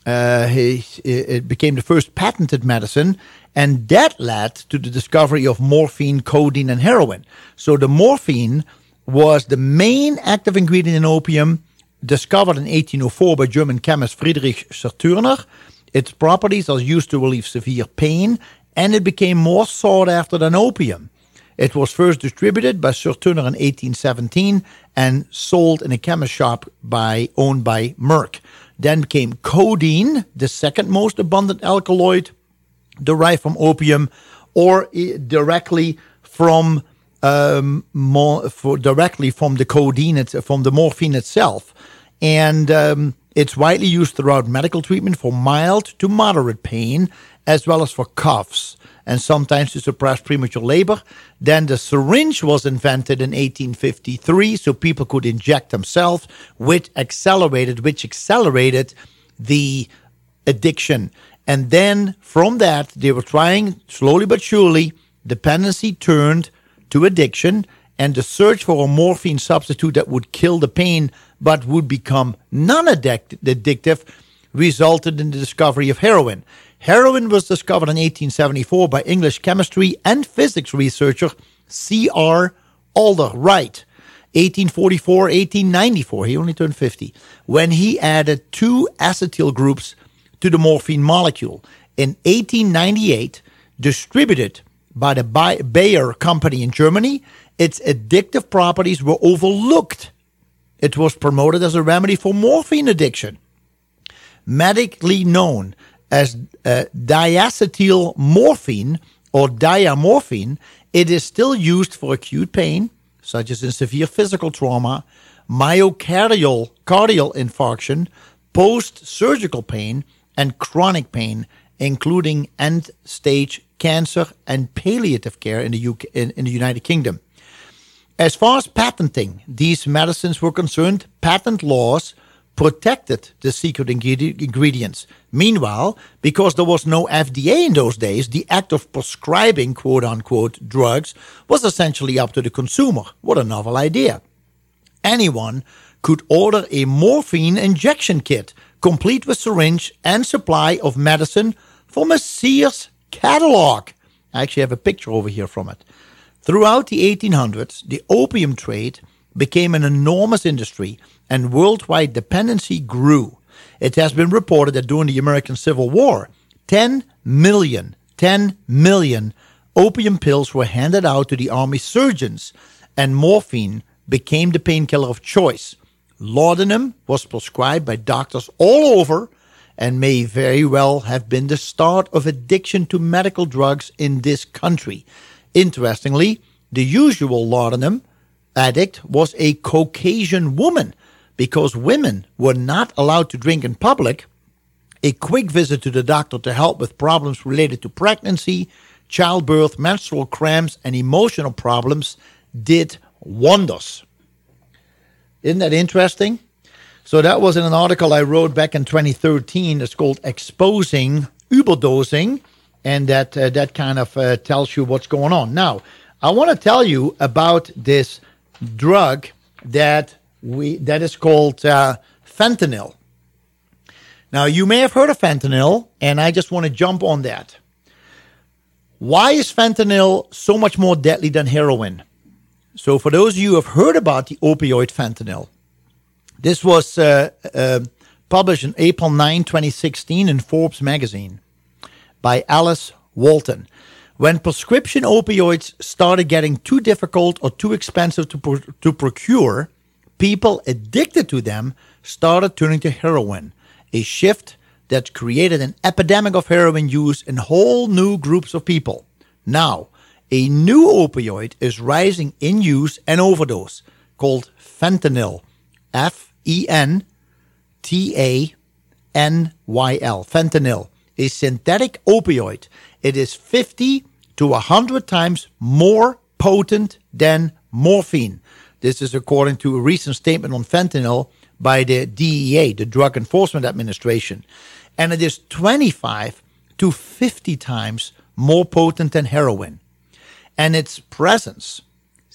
uh, it became the first patented medicine, and that led to the discovery of morphine, codeine, and heroin. So the morphine was the main active ingredient in opium, discovered in 1804 by German chemist Friedrich Serturner. Its properties are used to relieve severe pain, and it became more sought after than opium. It was first distributed by Serturner in 1817 and sold in a chemist shop by owned by Merck. Then came codeine, the second most abundant alkaloid derived from opium or eh, directly from um, more, for, directly from the codeine, from the morphine itself. And um, it's widely used throughout medical treatment for mild to moderate pain, as well as for coughs and sometimes to suppress premature labor. Then the syringe was invented in 1853 so people could inject themselves, which accelerated, which accelerated the addiction. And then from that, they were trying slowly but surely, dependency turned to addiction and the search for a morphine substitute that would kill the pain but would become non addictive resulted in the discovery of heroin. Heroin was discovered in 1874 by English chemistry and physics researcher C.R. Alder Wright. 1844, 1894, he only turned 50, when he added two acetyl groups to the morphine molecule. In 1898, distributed by the Bayer company in Germany, its addictive properties were overlooked. It was promoted as a remedy for morphine addiction. Medically known as uh, diacetyl morphine or diamorphine, it is still used for acute pain, such as in severe physical trauma, myocardial cardial infarction, post surgical pain, and chronic pain, including end stage cancer and palliative care in the, UK, in, in the United Kingdom. As far as patenting these medicines were concerned, patent laws protected the secret ingredients. Meanwhile, because there was no FDA in those days, the act of prescribing quote unquote drugs was essentially up to the consumer. What a novel idea. Anyone could order a morphine injection kit, complete with syringe and supply of medicine from a Sears catalog. I actually have a picture over here from it. Throughout the 1800s, the opium trade became an enormous industry and worldwide dependency grew. It has been reported that during the American Civil War, 10 million, 10 million opium pills were handed out to the army surgeons, and morphine became the painkiller of choice. Laudanum was prescribed by doctors all over and may very well have been the start of addiction to medical drugs in this country. Interestingly, the usual laudanum addict was a Caucasian woman because women were not allowed to drink in public. A quick visit to the doctor to help with problems related to pregnancy, childbirth, menstrual cramps, and emotional problems did wonders. Isn't that interesting? So that was in an article I wrote back in 2013. It's called Exposing Uberdosing and that uh, that kind of uh, tells you what's going on. Now, I want to tell you about this drug that we that is called uh, fentanyl. Now, you may have heard of fentanyl, and I just want to jump on that. Why is fentanyl so much more deadly than heroin? So, for those of you who have heard about the opioid fentanyl, this was uh, uh, published in April 9, 2016, in Forbes magazine by Alice Walton. When prescription opioids started getting too difficult or too expensive to, pro- to procure, people addicted to them started turning to heroin, a shift that created an epidemic of heroin use in whole new groups of people. Now, a new opioid is rising in use and overdose called fentanyl. F E N T A N Y L. Fentanyl a synthetic opioid. It is 50 to 100 times more potent than morphine. This is according to a recent statement on fentanyl by the DEA, the Drug Enforcement Administration. And it is 25 to 50 times more potent than heroin. And its presence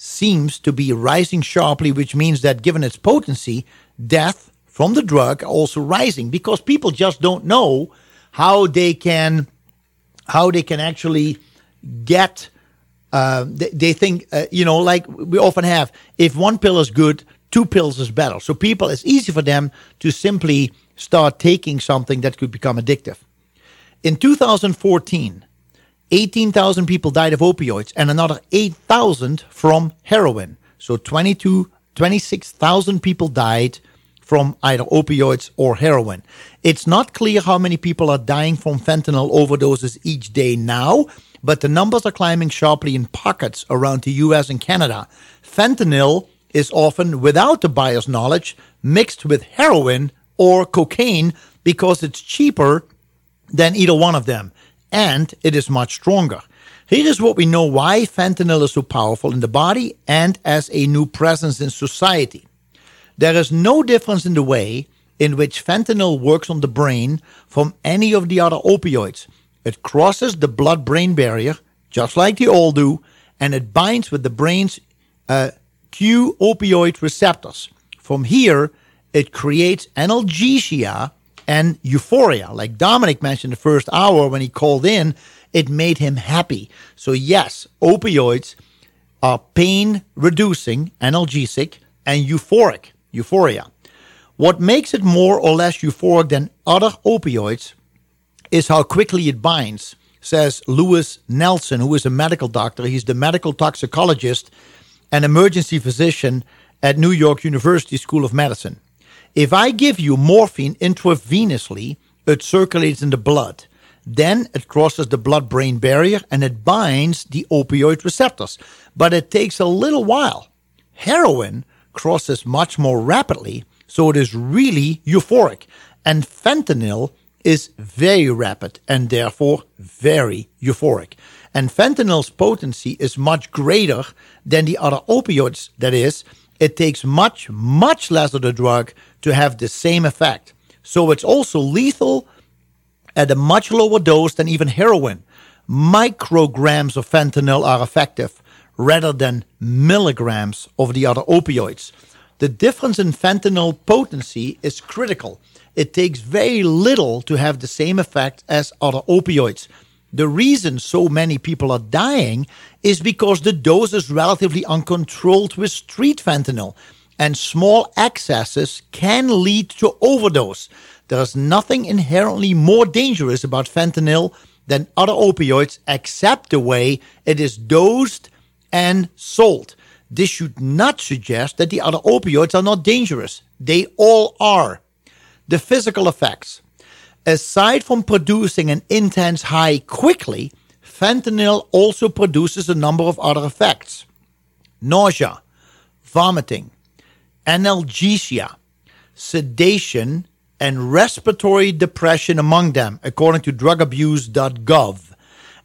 seems to be rising sharply, which means that given its potency, death from the drug also rising because people just don't know how they can how they can actually get uh, they, they, think uh, you know like we often have if one pill is good two pills is better. So people it's easy for them to simply start taking something that could become addictive. In 2014 18,000 people died of opioids and another 8,000 from heroin so 22 26,000 people died from either opioids or heroin. It's not clear how many people are dying from fentanyl overdoses each day now, but the numbers are climbing sharply in pockets around the US and Canada. Fentanyl is often, without the buyer's knowledge, mixed with heroin or cocaine because it's cheaper than either one of them, and it is much stronger. Here is what we know why fentanyl is so powerful in the body and as a new presence in society. There is no difference in the way in which fentanyl works on the brain from any of the other opioids. It crosses the blood brain barrier, just like they all do, and it binds with the brain's uh, mu opioid receptors. From here, it creates analgesia and euphoria. Like Dominic mentioned the first hour when he called in, it made him happy. So, yes, opioids are pain reducing, analgesic, and euphoric, euphoria. What makes it more or less euphoric than other opioids is how quickly it binds, says Lewis Nelson, who is a medical doctor. He's the medical toxicologist and emergency physician at New York University School of Medicine. If I give you morphine intravenously, it circulates in the blood. Then it crosses the blood brain barrier and it binds the opioid receptors. But it takes a little while. Heroin crosses much more rapidly, so it is really euphoric. And fentanyl is very rapid and therefore very euphoric. And fentanyl's potency is much greater than the other opioids. That is, it takes much, much less of the drug to have the same effect. So it's also lethal at a much lower dose than even heroin. Micrograms of fentanyl are effective rather than milligrams of the other opioids. The difference in fentanyl potency is critical. It takes very little to have the same effect as other opioids. The reason so many people are dying is because the dose is relatively uncontrolled with street fentanyl, and small excesses can lead to overdose. There is nothing inherently more dangerous about fentanyl than other opioids except the way it is dosed and sold. This should not suggest that the other opioids are not dangerous. They all are. The physical effects. Aside from producing an intense high quickly, fentanyl also produces a number of other effects nausea, vomiting, analgesia, sedation, and respiratory depression among them, according to drugabuse.gov.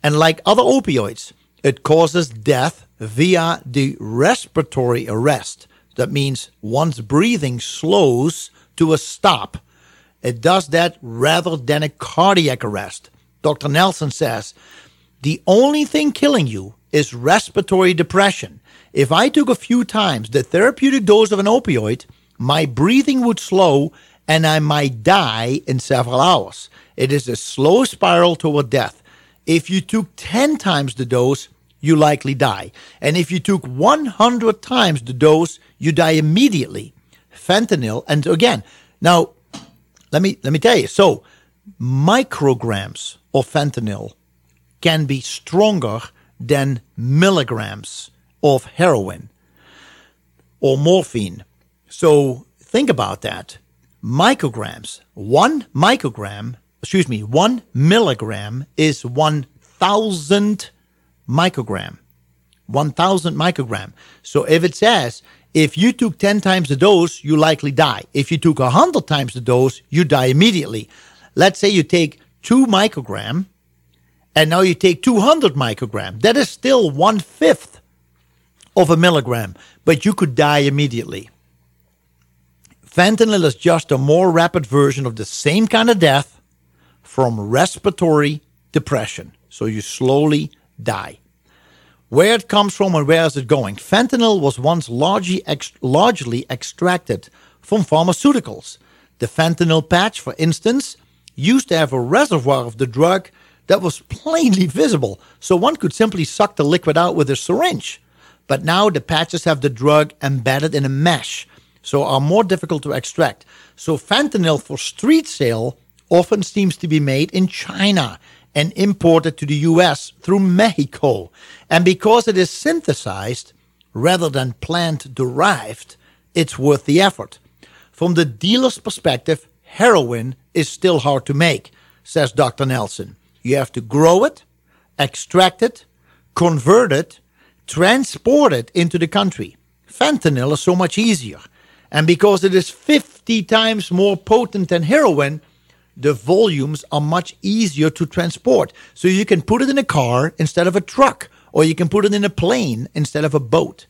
And like other opioids, it causes death via the respiratory arrest. That means one's breathing slows to a stop. It does that rather than a cardiac arrest. Dr. Nelson says the only thing killing you is respiratory depression. If I took a few times the therapeutic dose of an opioid, my breathing would slow and I might die in several hours. It is a slow spiral toward death. If you took 10 times the dose, you likely die. And if you took 100 times the dose, you die immediately. Fentanyl, and again, now let me let me tell you. So, micrograms of fentanyl can be stronger than milligrams of heroin or morphine. So, think about that. Micrograms. One microgram, excuse me, one milligram is 1,000 microgram. 1000 microgram. So if it says if you took 10 times the dose, you likely die. If you took 100 times the dose, you die immediately. Let's say you take 2 microgram and now you take 200 microgram. That is still one fifth of a milligram, but you could die immediately. Fentanyl is just a more rapid version of the same kind of death from respiratory depression. So you slowly die. Where it comes from and where is it going? Fentanyl was once largely, ex- largely extracted from pharmaceuticals. The fentanyl patch, for instance, used to have a reservoir of the drug that was plainly visible, so one could simply suck the liquid out with a syringe. But now the patches have the drug embedded in a mesh, so are more difficult to extract. So fentanyl for street sale often seems to be made in China and imported to the US through Mexico. And because it is synthesized rather than plant derived, it's worth the effort. From the dealer's perspective, heroin is still hard to make, says Dr. Nelson. You have to grow it, extract it, convert it, transport it into the country. Fentanyl is so much easier. And because it is 50 times more potent than heroin, the volumes are much easier to transport. So you can put it in a car instead of a truck, or you can put it in a plane instead of a boat.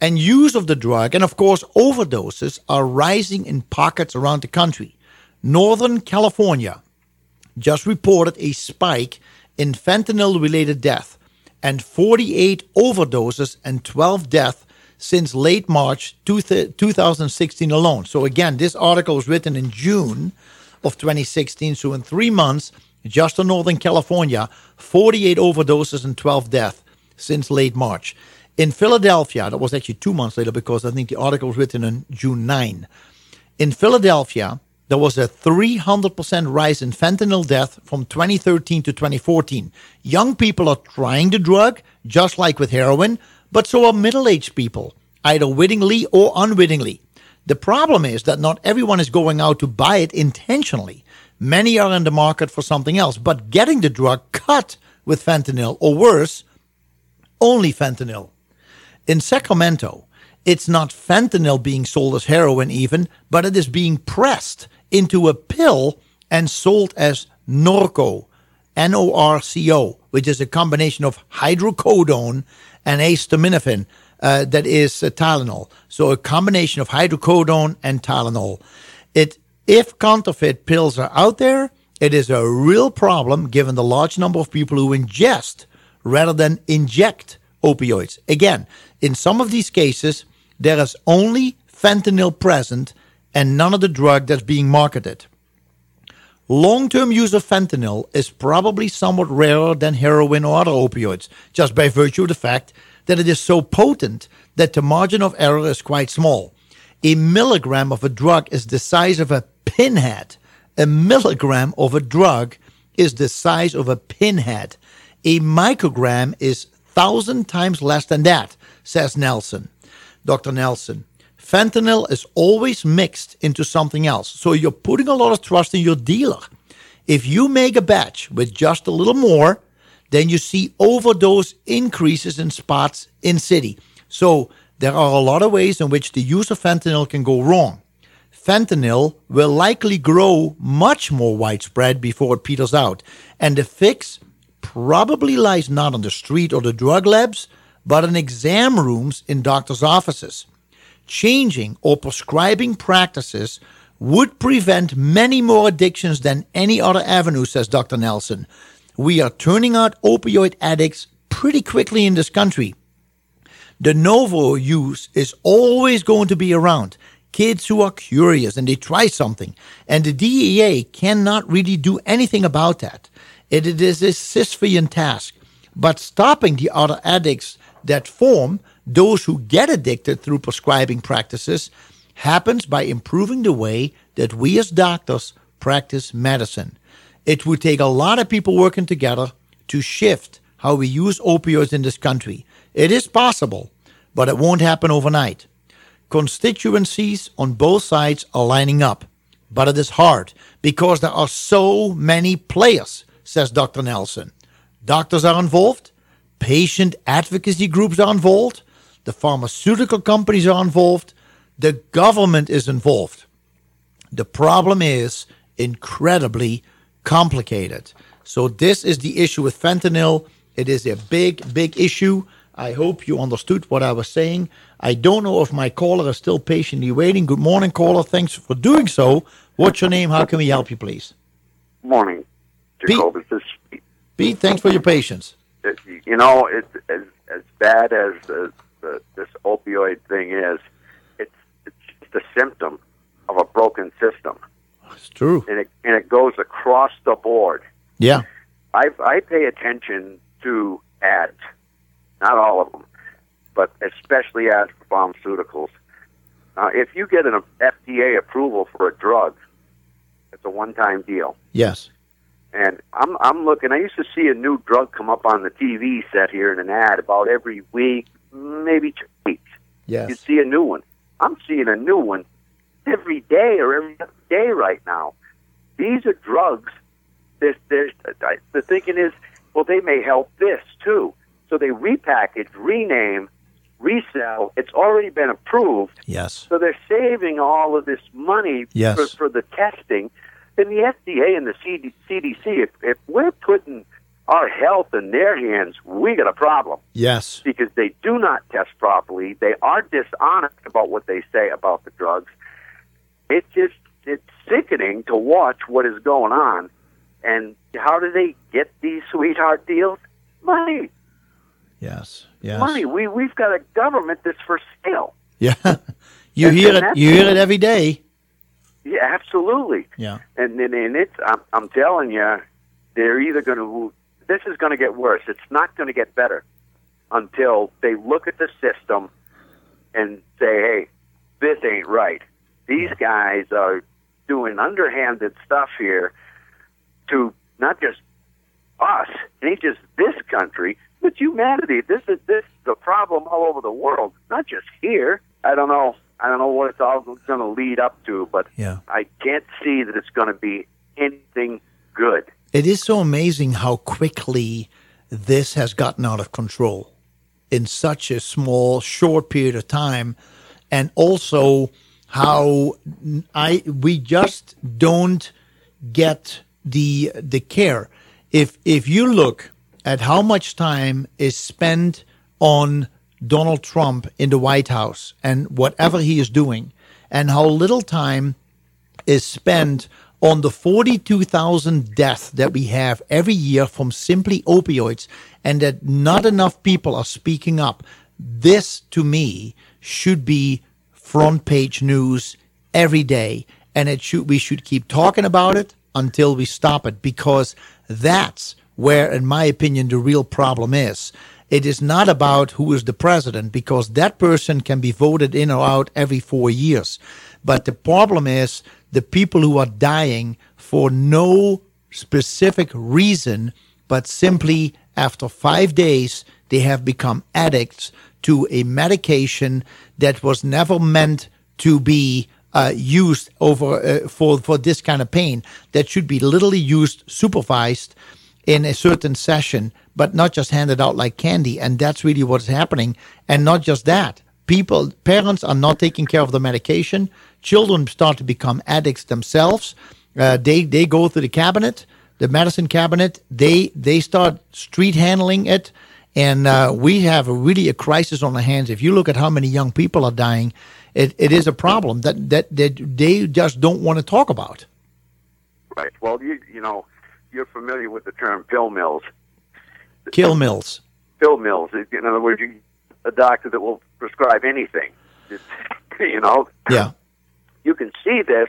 And use of the drug, and of course, overdoses are rising in pockets around the country. Northern California just reported a spike in fentanyl related death and 48 overdoses and 12 deaths since late March 2016 alone. So, again, this article was written in June of 2016. So in three months, just in Northern California, 48 overdoses and 12 deaths since late March. In Philadelphia, that was actually two months later because I think the article was written on June 9. In Philadelphia, there was a 300% rise in fentanyl death from 2013 to 2014. Young people are trying the drug, just like with heroin, but so are middle aged people, either wittingly or unwittingly. The problem is that not everyone is going out to buy it intentionally. Many are in the market for something else, but getting the drug cut with fentanyl, or worse, only fentanyl. In Sacramento, it's not fentanyl being sold as heroin, even, but it is being pressed into a pill and sold as Norco, N O R C O, which is a combination of hydrocodone and acetaminophen. Uh, that is uh, Tylenol. So a combination of hydrocodone and Tylenol. It if counterfeit pills are out there, it is a real problem given the large number of people who ingest rather than inject opioids. Again, in some of these cases, there is only fentanyl present and none of the drug that's being marketed. Long term use of fentanyl is probably somewhat rarer than heroin or other opioids, just by virtue of the fact that it is so potent that the margin of error is quite small. A milligram of a drug is the size of a pinhead. A milligram of a drug is the size of a pinhead. A microgram is thousand times less than that, says Nelson. Dr. Nelson. Fentanyl is always mixed into something else. So you're putting a lot of trust in your dealer. If you make a batch with just a little more, then you see overdose increases in spots in city. So there are a lot of ways in which the use of fentanyl can go wrong. Fentanyl will likely grow much more widespread before it peters out, and the fix probably lies not on the street or the drug labs, but in exam rooms in doctors' offices. Changing or prescribing practices would prevent many more addictions than any other avenue, says Dr. Nelson. We are turning out opioid addicts pretty quickly in this country. De novo use is always going to be around. Kids who are curious and they try something, and the DEA cannot really do anything about that. It is a Sisyphean task. But stopping the other addicts that form, those who get addicted through prescribing practices, happens by improving the way that we as doctors practice medicine. It would take a lot of people working together to shift how we use opioids in this country. It is possible, but it won't happen overnight. Constituencies on both sides are lining up, but it is hard because there are so many players, says Dr. Nelson. Doctors are involved, patient advocacy groups are involved, the pharmaceutical companies are involved, the government is involved. The problem is incredibly complicated. So, this is the issue with fentanyl. It is a big, big issue. I hope you understood what I was saying. I don't know if my caller is still patiently waiting. Good morning, caller. Thanks for doing so. What's your name? How can we help you, please? Morning, Jacobus. This is Pete. Pete, thanks for your patience. You know, it's as as bad as the, the this opioid thing is. It's it's just a symptom of a broken system, It's true. and it and it goes across the board. Yeah. I I pay attention to ads, not all of them, but especially ads for pharmaceuticals. Uh, if you get an FDA approval for a drug, it's a one-time deal. Yes. And I'm I'm looking. I used to see a new drug come up on the TV set here in an ad about every week, maybe two weeks. Yes. You see a new one. I'm seeing a new one every day or every other day right now. These are drugs. There's, there's, the thinking is, well, they may help this too. So they repackage, rename, resell. It's already been approved. Yes. So they're saving all of this money Yes. for, for the testing. And the FDA and the CD, CDC, if, if we're putting our health in their hands, we got a problem Yes. because they do not test properly. They are dishonest about what they say about the drugs. It's just it's sickening to watch what is going on. And how do they get these sweetheart deals? Money, Yes. Yes. money. We we've got a government that's for sale. Yeah. you And- hear and it. You hear it every day. Yeah, absolutely. Yeah. And and, and it's I'm, I'm telling you, they're either going to this is going to get worse. It's not going to get better. until they look at the system and say, hey, this ain't right. These guys are doing underhanded stuff here to not just us, it ain't just this country, but humanity. This is this is the problem all over the world, not just here. I don't know. I don't know what it's all going to lead up to, but Yeah. I can't see that it's going to be anything good. It is so amazing how quickly this has gotten out of control in such a small, short period of time, and also how I we just don't get the the care. If if you look at how much time is spent on Donald Trump in the White House and whatever he is doing, and how little time is spent on the 42,000 deaths that we have every year from simply opioids and that not enough people are speaking up. This to me should be front page news every day and it should we should keep talking about it until we stop it because that's where in my opinion the real problem is. It is not about who is the president because that person can be voted in or out every 4 years. But the problem is the people who are dying for no specific reason, but simply after five days, they have become addicts to a medication that was never meant to be uh, used over uh, for for this kind of pain. That should be literally used supervised in a certain session, but not just handed out like candy. And that's really what's happening. And not just that, people, parents are not taking care of the medication. Children start to become addicts themselves. Uh, they they go to the cabinet, the medicine cabinet. They they start street handling it, and uh, we have a, really a crisis on our hands. If you look at how many young people are dying, it, it is a problem that that that they just don't want to talk about. Right. Well, you you know, you're familiar with the term pill mills. Kill mills. Pill mills. In other words, you, a doctor that will prescribe anything. It's, you know, Yeah. You can see this.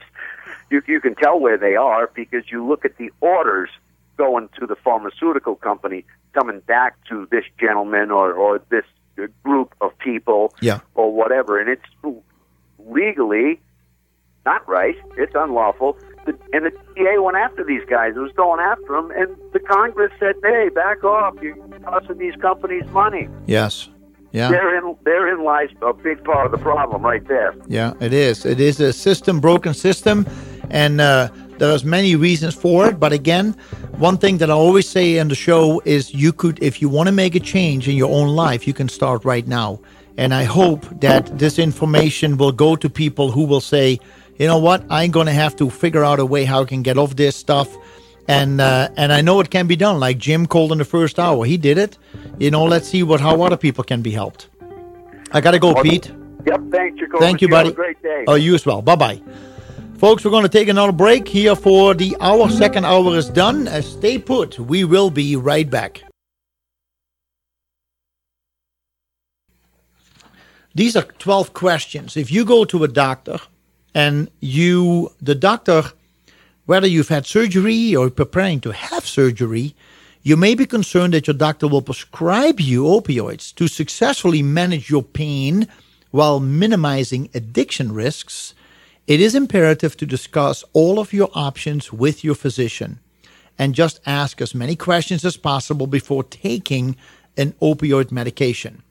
You you can tell where they are because you look at the orders going to the pharmaceutical company coming back to this gentleman or or this group of people Yeah. or whatever, and it's legally not right. It's unlawful. And the DA went after these guys. It was going after them, and the Congress said, "Hey, back off! You're costing these companies money." Yes. Yeah. Therein, therein lies a big part of the problem, right there. Yeah, it is. It is a system, broken system, and uh, there's many reasons for it. But again, one thing that I always say in the show is you could, if you want to make a change in your own life, you can start right now. And I hope that this information will go to people who will say, you know what, I'm going to have to figure out a way how I can get off this stuff. And uh, and I know it can be done. Like Jim called in the first hour, he did it. You know, let's see what how other people can be helped. I gotta go, Pete. Yep. Thanks, Jacoby. Thank you, buddy. Have a great day. Oh, you as well. Bye bye. Folks, we're going to take another break here for the hour. Second hour is done. Uh, stay put. We will be right back. These are 12 questions. If you go to a doctor and you, the doctor, whether you've had surgery or preparing to have surgery, you may be concerned that your doctor will prescribe you opioids to successfully manage your pain while minimizing addiction risks. It is imperative to discuss all of your options with your physician and just ask as many questions as possible before taking an opioid medication.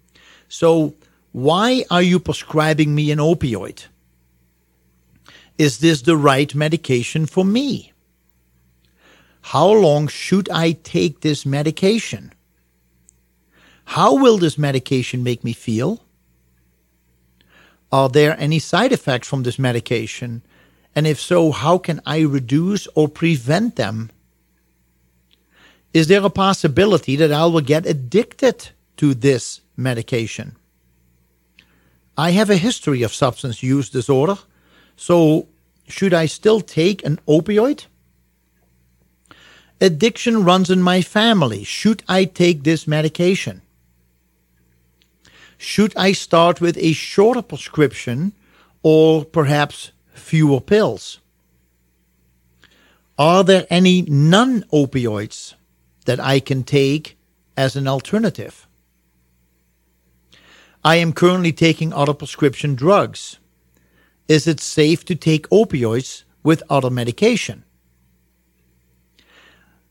So, why are you prescribing me an opioid? Is this the right medication for me? How long should I take this medication? How will this medication make me feel? Are there any side effects from this medication? And if so, how can I reduce or prevent them? Is there a possibility that I will get addicted to this medication? I have a history of substance use disorder, so should I still take an opioid? Addiction runs in my family. Should I take this medication? Should I start with a shorter prescription or perhaps fewer pills? Are there any non opioids that I can take as an alternative? I am currently taking other prescription drugs. Is it safe to take opioids with other medication?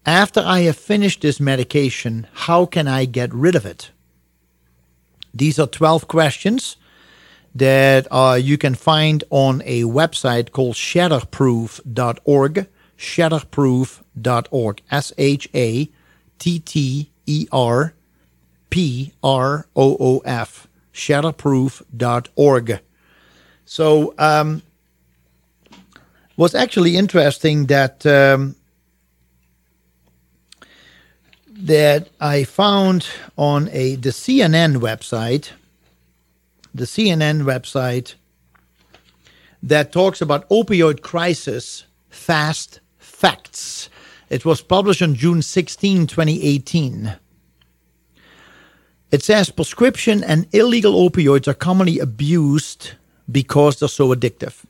After I have finished this medication, how can I get rid of it? These are 12 questions that uh, you can find on a website called shatterproof.org. Shatterproof.org. S H A T T E R P R O O F. Shatterproof.org. So, um, was actually interesting that um, that I found on a the CNN website, the CNN website that talks about opioid crisis fast facts. It was published on June 16, 2018. It says prescription and illegal opioids are commonly abused because they're so addictive.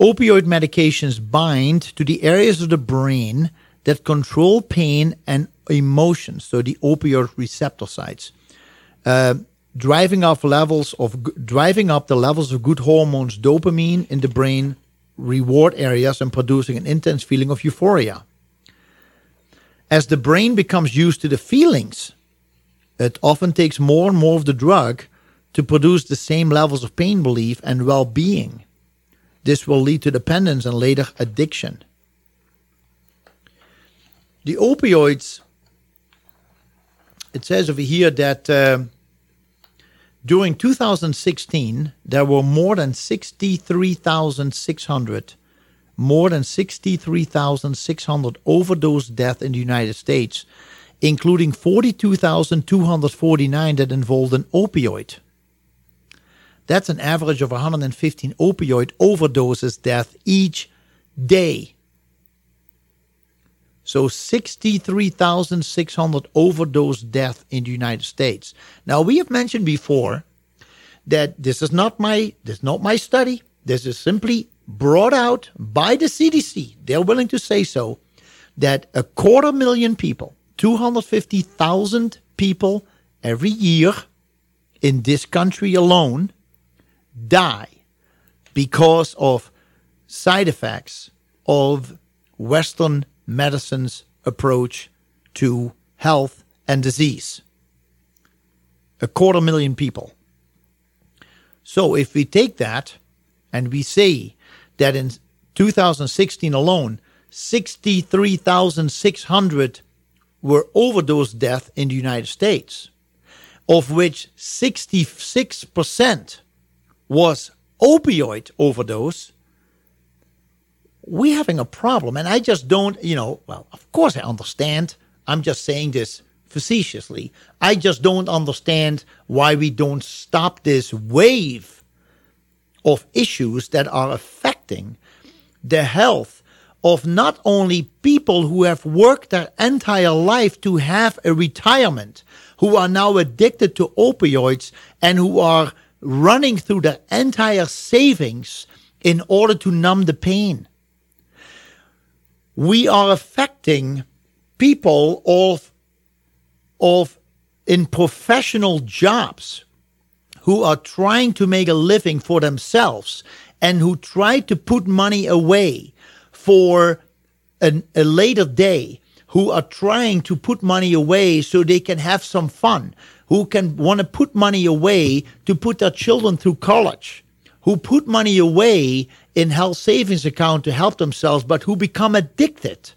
Opioid medications bind to the areas of the brain that control pain and emotions, so the opioid receptor sites, uh, driving up levels of driving up the levels of good hormones, dopamine in the brain reward areas, and producing an intense feeling of euphoria. As the brain becomes used to the feelings, it often takes more and more of the drug to produce the same levels of pain relief and well-being. This will lead to dependence and later addiction. The opioids it says over here that uh, during 2016 there were more than 63,600 more than 63,600 overdose deaths in the United States, including 42,249 that involved an opioid. That's an average of 115 opioid overdoses death each day. So 63,600 overdose deaths in the United States. Now we have mentioned before that this is not my this is not my study. This is simply brought out by the CDC. They're willing to say so that a quarter million people, 250,000 people every year in this country alone die because of side effects of Western medicine's approach to health and disease. A quarter million people. So if we take that and we say that in 2016 alone, 63,600 were overdose deaths in the United States, of which 66% was opioid overdose, we're having a problem. And I just don't, you know, well, of course I understand. I'm just saying this facetiously. I just don't understand why we don't stop this wave of issues that are affecting the health of not only people who have worked their entire life to have a retirement, who are now addicted to opioids and who are running through their entire savings in order to numb the pain. We are affecting people of of in professional jobs who are trying to make a living for themselves and who try to put money away for an, a later day who are trying to put money away so they can have some fun who can want to put money away to put their children through college who put money away in health savings account to help themselves, but who become addicted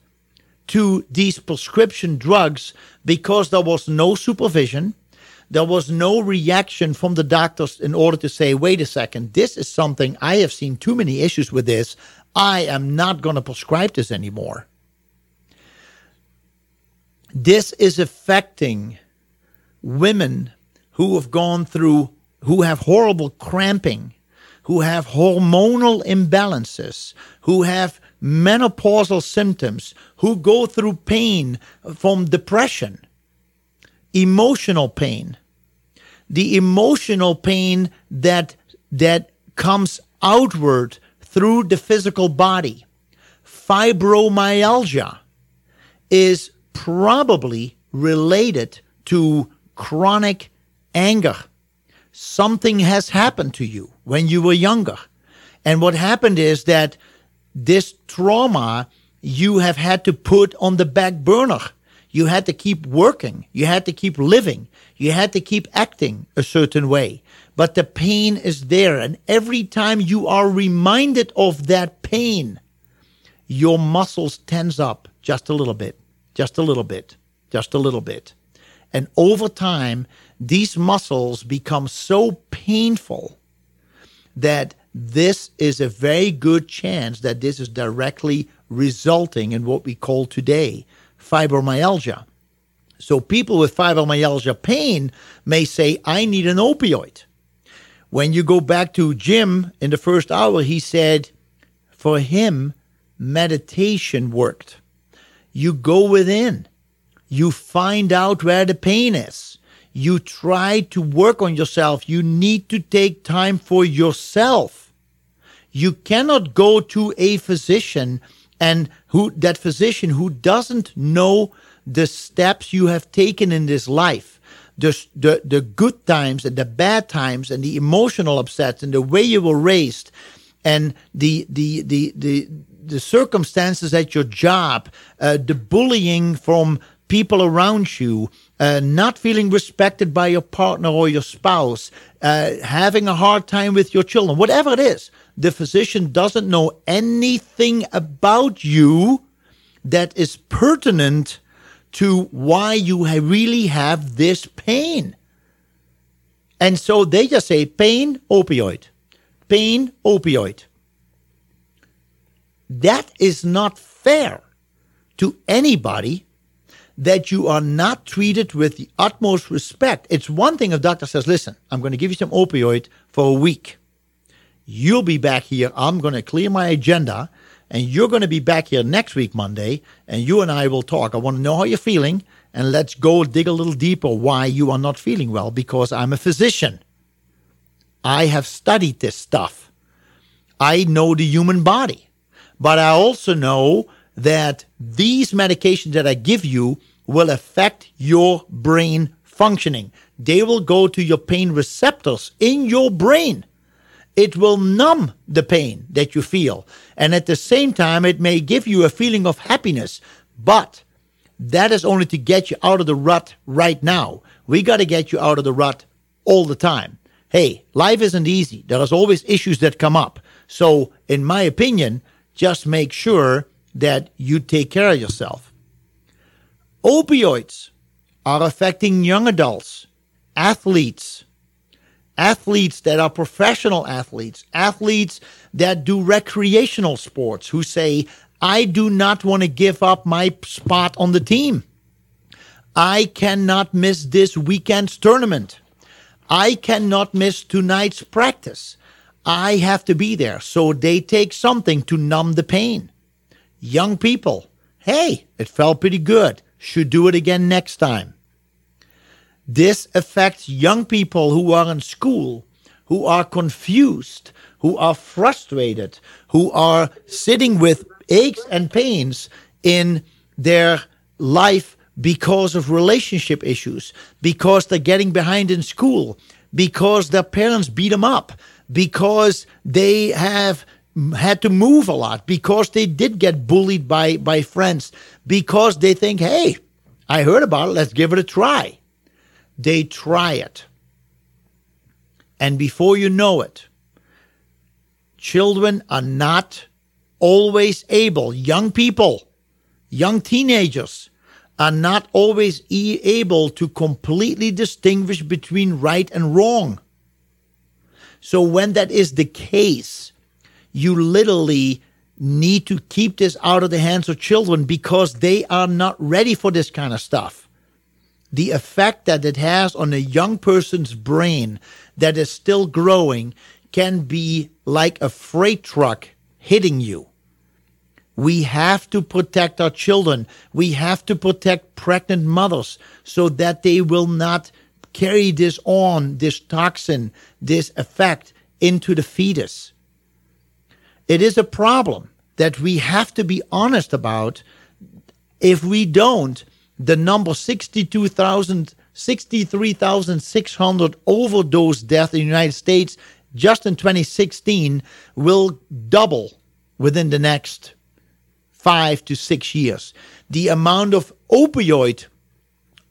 to these prescription drugs because there was no supervision. There was no reaction from the doctors in order to say, wait a second, this is something I have seen too many issues with this. I am not going to prescribe this anymore. This is affecting women who have gone through, who have horrible cramping who have hormonal imbalances, who have menopausal symptoms, who go through pain from depression, emotional pain, the emotional pain that that comes outward through the physical body. Fibromyalgia is probably related to chronic anger something has happened to you when you were younger. And what happened is that this trauma you have had to put on the back burner. You had to keep working. You had to keep living. You had to keep acting a certain way. But the pain is there. And every time you are reminded of that pain, your muscles tense up just a little bit, just a little bit, just a little bit. And over time, these muscles become so painful that this is a very good chance that this is directly resulting in what we call today fibromyalgia. So people with fibromyalgia pain may say, I need an opioid. When you go back to Jim in the first hour, he said, for him, meditation worked. You go within, you find out where the pain is, you try to work on yourself. You need to take time for yourself. You cannot go to a physician and who that physician who doesn't know the steps you have taken in this life the, the, the good times and the bad times and the emotional upsets and the way you were raised and the the the the, the circumstances at your job uh, the bullying from people around you uh, not feeling respected by your partner or your spouse uh, having a hard time with your children whatever it is the physician doesn't know anything about you that is pertinent to why you really have this pain. And so they just say pain, opioid, pain, opioid. That is not fair to anybody that you are not treated with the utmost respect. It's one thing if doctor says, listen, I'm going to give you some opioid for a week. You'll be back here. I'm going to clear my agenda, and you're going to be back here next week, Monday, and you and I will talk. I want to know how you're feeling, and let's go dig a little deeper why you are not feeling well because I'm a physician. I have studied this stuff. I know the human body, but I also know that these medications that I give you will affect your brain functioning. They will go to your pain receptors in your brain it will numb the pain that you feel. And at the same time, it may give you a feeling of happiness. But that is only to get you out of the rut right now. We got to get you out of the rut all the time. Hey, life isn't easy. There is always issues that come up. So, in my opinion, just make sure that you take care of yourself. Opioids are affecting young adults, athletes, athletes that are professional athletes, athletes that do recreational sports who say, I do not want to give up my spot on the team. I cannot miss this weekend's tournament. I cannot miss tonight's practice. I have to be there. So they take something to numb the pain. Young people, hey, it felt pretty good. Should do it again next time. This affects young people who are in school, who are confused, who are frustrated, who are sitting with aches and pains in their life because of relationship issues, because they're getting behind in school, because their parents beat them up, because they have had to move a lot, because they did get bullied by, by friends, because they think, hey, I heard about it, let's give it a try. They try it. And before you know it, children are not always able, young people, young teenagers, are not always e- able to completely distinguish between right and wrong. So, when that is the case, you literally need to keep this out of the hands of children because they are not ready for this kind of stuff the effect that it has on a young person's brain that is still growing can be like a freight truck hitting you. We have to protect our children. We have to protect pregnant mothers so that they will not carry this on, this toxin, this effect into the fetus. It is a problem that we have to be honest about. If we don't, the number 62,000 63,600 overdose deaths in the United States just in 2016 will double within the next five to six years. The amount of opioid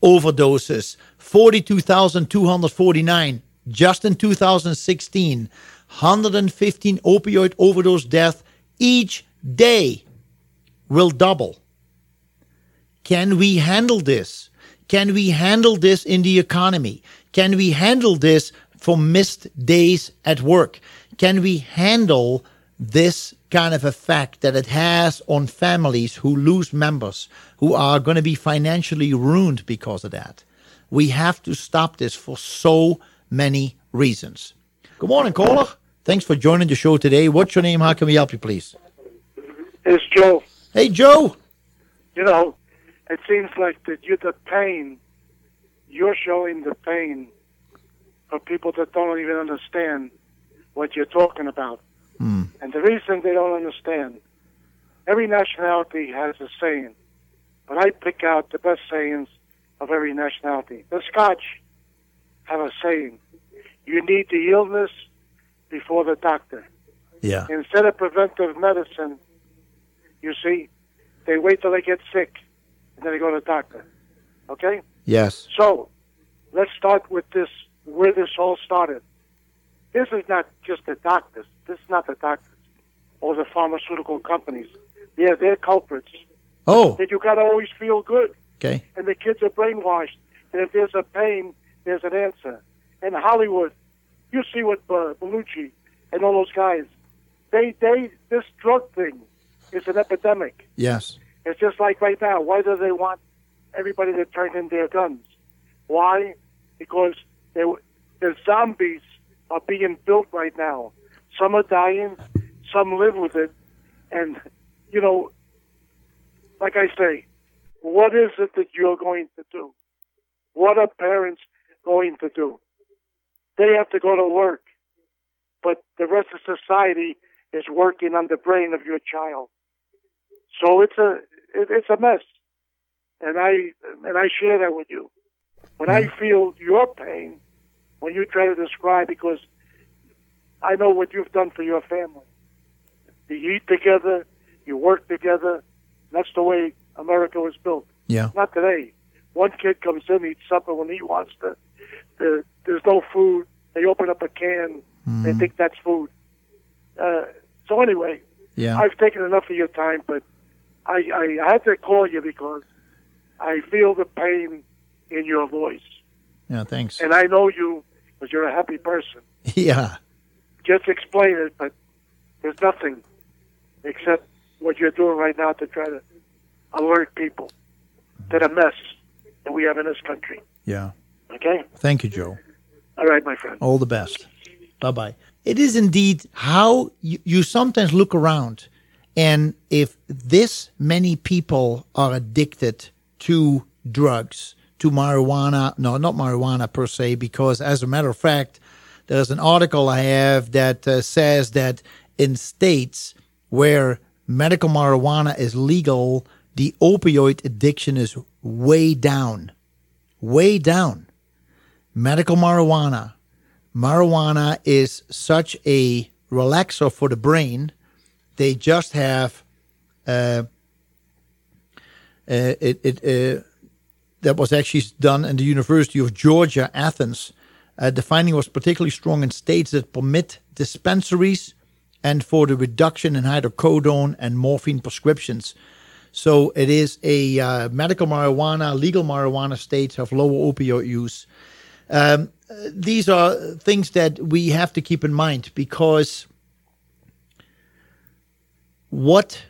overdoses, 42,249 just in 2016, 115 opioid overdose deaths each day will double. Can we handle this? Can we handle this in the economy? Can we handle this for missed days at work? Can we handle this kind of effect that it has on families who lose members, who are going to be financially ruined because of that? We have to stop this for so many reasons. Good morning, caller. Thanks for joining the show today. What's your name? How can we help you, please? It's Joe. Hey, Joe. You know, it seems like that you the pain. You're showing the pain for people that don't even understand what you're talking about. Hmm. And the reason they don't understand, every nationality has a saying, but I pick out the best sayings of every nationality. The Scotch have a saying: "You need the illness before the doctor." Yeah. Instead of preventive medicine, you see, they wait till they get sick and then they go to the doctor. Okay? Yes. So, let's start with this, where this all started. This is not just the doctors. This is not the doctors or the pharmaceutical companies. Yeah, they're culprits. Oh, That you got to always feel good. okay. And the kids are brainwashed. And if there's a pain, there's an answer. In Hollywood, you see what uh, Belushi and all those guys, they, they, this drug thing is an epidemic. Yes. It's just like right now. Why do they want everybody to turn in their guns? Why? Because they, the zombies are being built right now. Some are dying, some live with it, and you know, like I say, what is it that you're going to do? What are parents going to do? They have to go to work, but the rest of society is working on the brain of your child. So it's a it, it's a mess, and I and I share that with you. When I feel your pain, when you try to describe, because I know what you've done for your family. You eat together, you work together. That's the way America was built. Yeah. Not today. One kid comes in, eats supper when he wants to. The, there's no food. They open up a can. They think that's food. Uh, so anyway, Yeah. I've taken enough of your time, but I, I, had to call you because I feel the pain in your voice. Yeah. Thanks. And I know you because you're a happy person. Yeah. Just explain it, but there's nothing except what you're doing right now to try to alert people to the mess that we have in this country. Yeah. Okay? Thank you, Joe. All right, my friend. All the best. Bye bye. It is indeed how you, you sometimes look around, and if this many people are addicted to drugs, to marijuana, no, not marijuana per se, because as a matter of fact, there's an article I have that uh, says that in states where medical marijuana is legal, the opioid addiction is way down. Way down. Medical marijuana. Marijuana is such a relaxer for the brain. They just have uh, uh, it, it uh, that was actually done in the University of Georgia, Athens. Uh, the finding was particularly strong in states that permit dispensaries and for the reduction in hydrocodone and morphine prescriptions. So it is a uh, medical marijuana, legal marijuana states have lower opioid use. Um, these are things that we have to keep in mind because what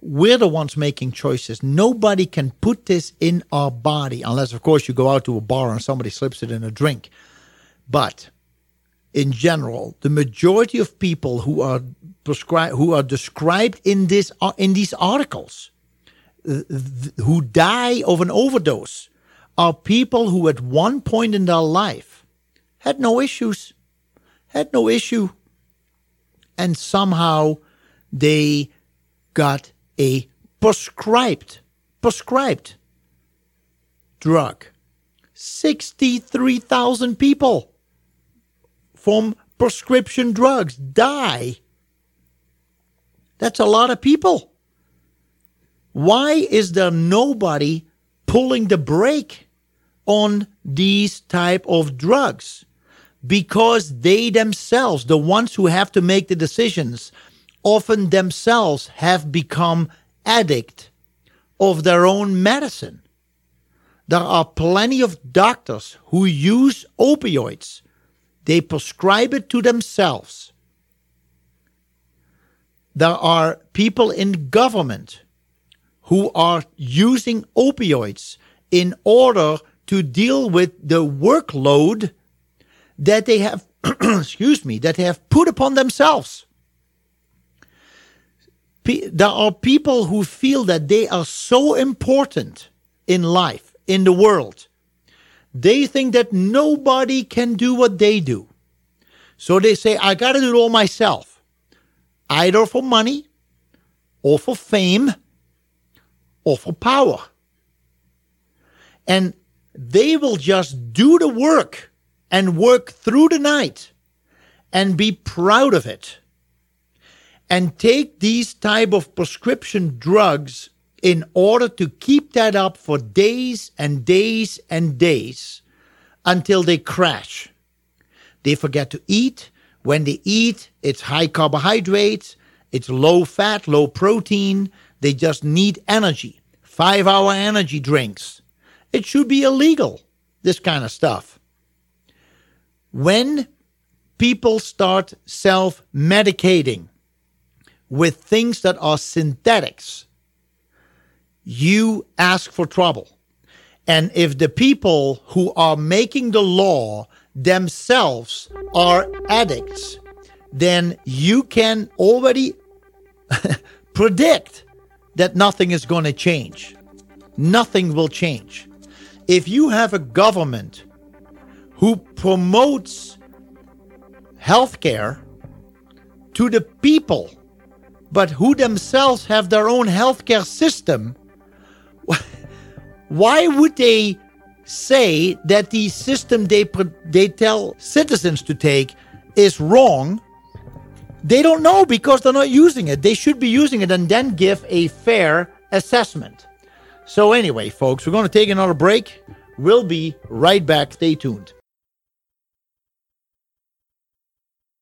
we're the ones making choices. Nobody can put this in our body unless, of course, you go out to a bar and somebody slips it in a drink. But in general, the majority of people who are prescribed, who are described in this in these articles, who die of an overdose, are people who at one point in their life had no issues, had no issue, and somehow they got a prescribed prescribed drug 63,000 people from prescription drugs die. That's a lot of people. Why is there nobody pulling the brake on these type of drugs? Because they themselves, the ones who have to make the decisions, often themselves have become addict of their own medicine. There are plenty of doctors who use opioids. They prescribe it to themselves. There are people in government who are using opioids in order to deal with the workload that they have excuse me that they have put upon themselves there are people who feel that they are so important in life in the world they think that nobody can do what they do. So they say i got to do it all myself either for money or for fame or for power. And they will just do the work and work through the night and be proud of it and take these type of prescription drugs in order to keep that up for days and days and days until they crash. They forget to eat. When they eat, it's high carbohydrates, it's low fat, low protein. They just need energy. Five hour energy drinks. It should be illegal, this kind of stuff. When people start self medicating with things that are synthetics, you ask for trouble. And if the people who are making the law themselves are addicts, then you can already predict that nothing is going to change. Nothing will change. If you have a government who promotes healthcare to the people, but who themselves have their own healthcare system, why would they say that the system they they tell citizens to take is wrong? They don't know because they're not using it. They should be using it and then give a fair assessment. So anyway, folks, we're going to take another break. We'll be right back. Stay tuned.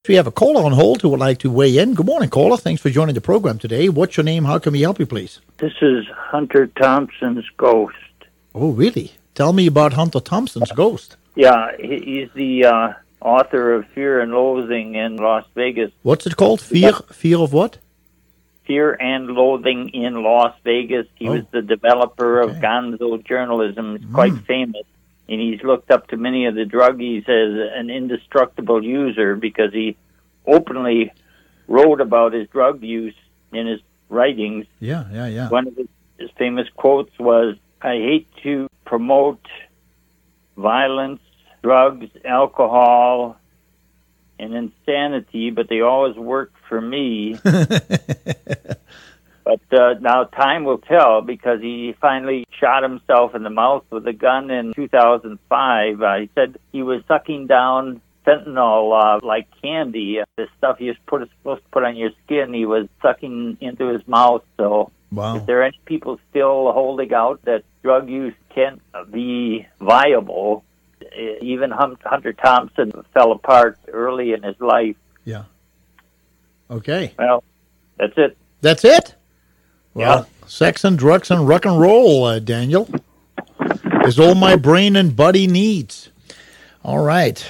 We have a caller on hold who would like to weigh in. Good morning, caller. Thanks for joining the program today. What's your name? How can we help you, please? This is Hunter Thompson's ghost. Oh, really? Tell me about Hunter Thompson's ghost. Yeah, he's the uh, author of Fear and Loathing in Las Vegas. What's it called? Fear, fear of what? Fear and Loathing in Las Vegas. He oh. was the developer okay. of Gonzo journalism. He's quite mm. famous and he's looked up to many of the druggies as an indestructible user because he openly wrote about his drug use in his writings. Yeah, yeah, yeah. One of his, his famous quotes was, "I hate to promote violence, drugs, alcohol, and insanity, but they always work for me." But uh, now time will tell because he finally shot himself in the mouth with a gun in 2005. Uh, he said he was sucking down fentanyl uh, like candy. The stuff you're put, supposed to put on your skin, he was sucking into his mouth. So, wow. is there any people still holding out that drug use can't be viable? Even Hunter Thompson fell apart early in his life. Yeah. Okay. Well, that's it. That's it. Well, yeah. sex and drugs and rock and roll, uh, Daniel, is all my brain and body needs. All right.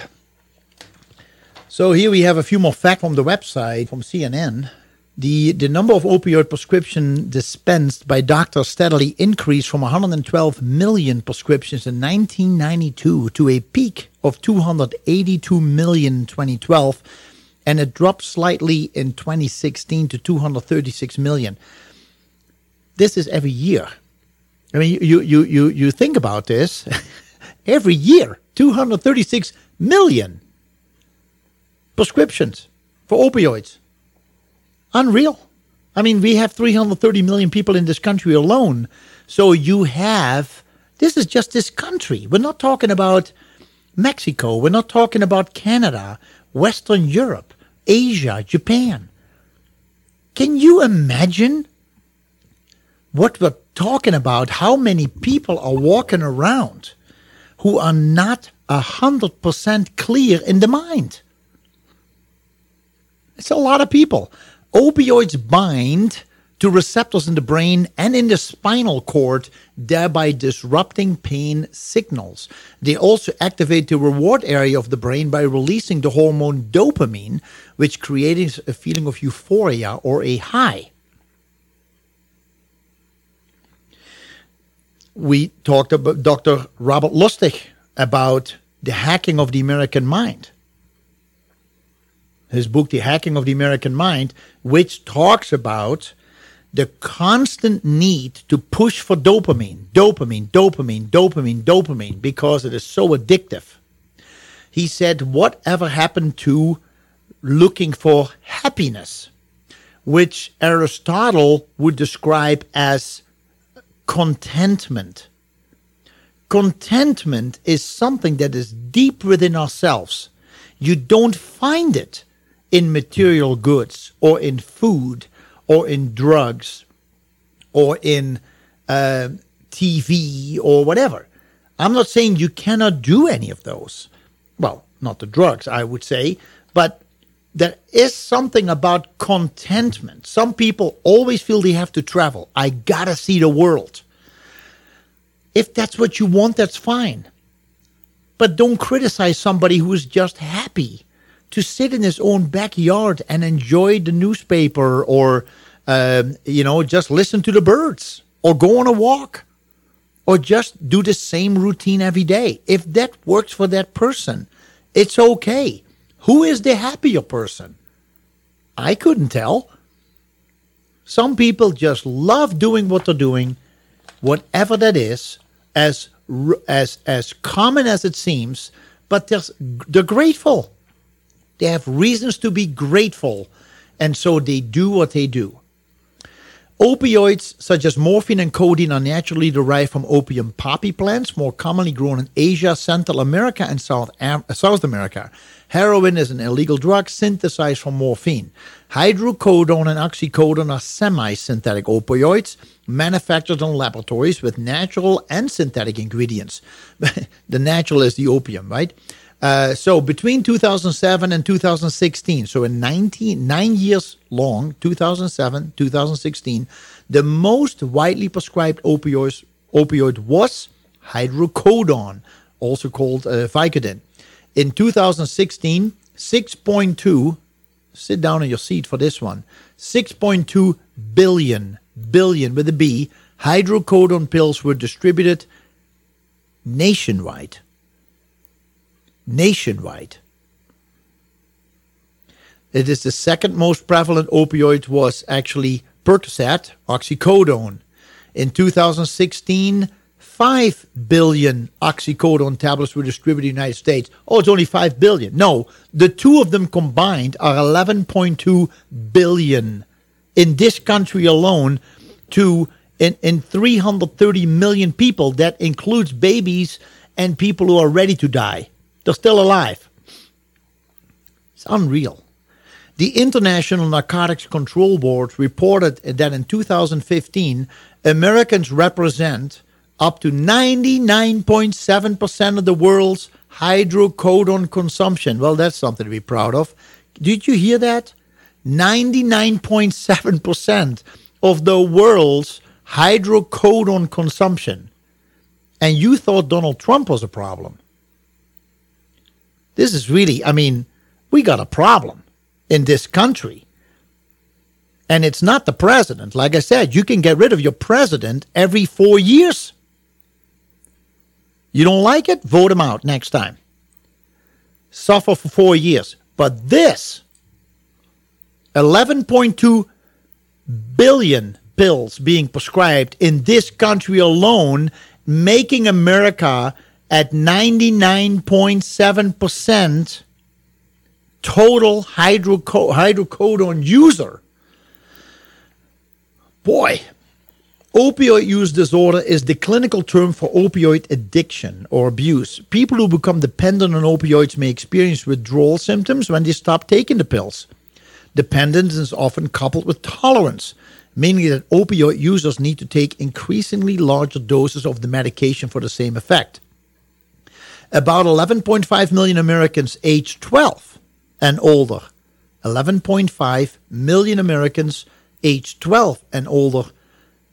So here we have a few more facts from the website from CNN. The, the number of opioid prescriptions dispensed by doctors steadily increased from 112 million prescriptions in 1992 to a peak of 282 million in 2012, and it dropped slightly in 2016 to 236 million this is every year. I mean, you you you you think about this every year, 236 million prescriptions for opioids. Unreal. I mean, we have 330 million people in this country alone. So you have This is just this country. We're not talking about Mexico. We're not talking about Canada, Western Europe, Asia, Japan. Can you imagine what we're talking about? How many people are walking around who are not a hundred percent clear in the mind? It's a lot of people. Opioids bind to receptors in the brain and in the spinal cord, thereby disrupting pain signals. They also activate the reward area of the brain by releasing the hormone dopamine, which creates a feeling of euphoria or a high. We talked about Dr. Robert Lustig about the hacking of the American mind his book, The Hacking of the American Mind, which talks about the constant need to push for dopamine, dopamine, dopamine, dopamine, dopamine, because it is so addictive. He said, Whatever happened to looking for happiness, which Aristotle would describe as contentment? Contentment is something that is deep within ourselves. You don't find it in material goods or in food or in drugs or in uh, TV or whatever. I'm not saying you cannot do any of those. Well, not the drugs, I would say, but there is something about contentment. Some people always feel they have to travel. I gotta see the world. If that's what you want, that's fine. But don't criticize somebody who is just happy to sit in his own backyard and enjoy the newspaper or, um, you know, just listen to the birds or go on a walk or just do the same routine every day. If that works for that person, it's okay. Who is the happier person? I couldn't tell. Some people just love doing what they're doing, whatever that is, as as as common as it seems, but they're, they're grateful. They have reasons to be grateful, and so they do what they do. Opioids such as morphine and codeine are naturally derived from opium poppy plants, more commonly grown in Asia, Central America, and South, South America. Heroin is an illegal drug synthesized from morphine. Hydrocodone and oxycodone are semi synthetic opioids manufactured in laboratories with natural and synthetic ingredients. the natural is the opium, right? Uh, so between 2007 and 2016, so in 19, nine years long, 2007, 2016, the most widely prescribed opioids, opioid was hydrocodone, also called uh, Vicodin. In 2016, 6.2, sit down in your seat for this one, 6.2 billion, billion with a B, hydrocodone pills were distributed nationwide nationwide. It is the second most prevalent opioid was actually Percocet, oxycodone. In 2016, 5 billion oxycodone tablets were distributed in the United States. Oh, it's only 5 billion. No, the two of them combined are 11.2 billion in this country alone to in, in 330 million people. That includes babies and people who are ready to die. They're still alive. It's unreal. The International Narcotics Control Board reported that in 2015, Americans represent up to 99.7% of the world's hydrocodone consumption. Well, that's something to be proud of. Did you hear that? 99.7% of the world's hydrocodone consumption. And you thought Donald Trump was a problem. This is really, I mean, we got a problem in this country. And it's not the president. Like I said, you can get rid of your president every four years. You don't like it? Vote him out next time. Suffer for four years. But this 11.2 billion pills being prescribed in this country alone, making America at 99.7% total hydroco- hydrocodone user. Boy, Opioid use disorder is the clinical term for opioid addiction or abuse. People who become dependent on opioids may experience withdrawal symptoms when they stop taking the pills. Dependence is often coupled with tolerance, meaning that opioid users need to take increasingly larger doses of the medication for the same effect. About 11.5 million Americans aged 12 and older, 11.5 million Americans aged 12 and older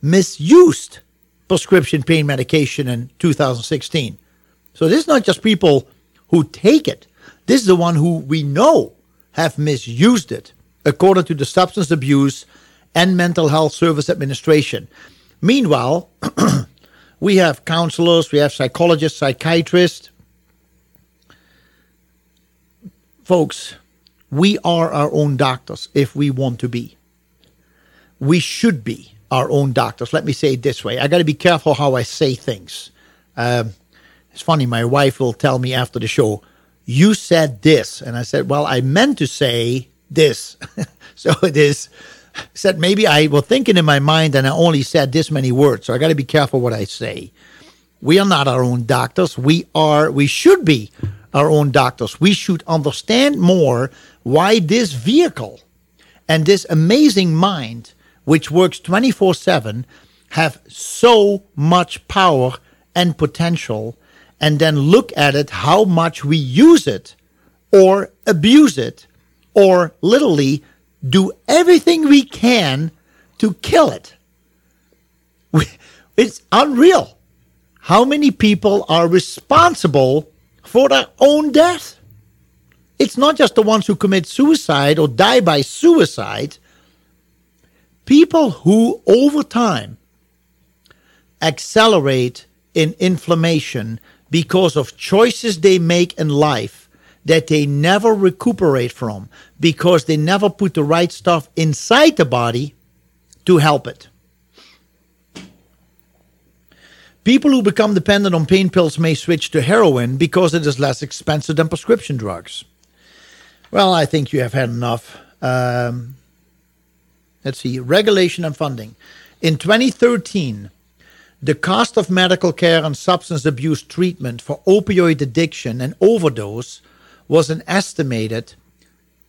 misused prescription pain medication in 2016. So this is not just people who take it. This is the one who we know have misused it, according to the Substance Abuse and Mental Health Service Administration. Meanwhile, we have counselors, we have psychologists, psychiatrists. Folks, we are our own doctors if we want to be. We should be our own doctors. Let me say it this way I got to be careful how I say things. Um, it's funny, my wife will tell me after the show, You said this. And I said, Well, I meant to say this. so it is. Said maybe I was thinking in my mind and I only said this many words. So I got to be careful what I say. We are not our own doctors. We are, we should be our own doctors. We should understand more why this vehicle and this amazing mind which works 24 7, have so much power and potential, and then look at it how much we use it or abuse it or literally do everything we can to kill it. It's unreal how many people are responsible for their own death. It's not just the ones who commit suicide or die by suicide people who over time accelerate in inflammation because of choices they make in life that they never recuperate from because they never put the right stuff inside the body to help it. People who become dependent on pain pills may switch to heroin because it is less expensive than prescription drugs. Well, I think you have had enough. Um, Let's see, regulation and funding. In 2013, the cost of medical care and substance abuse treatment for opioid addiction and overdose was an estimated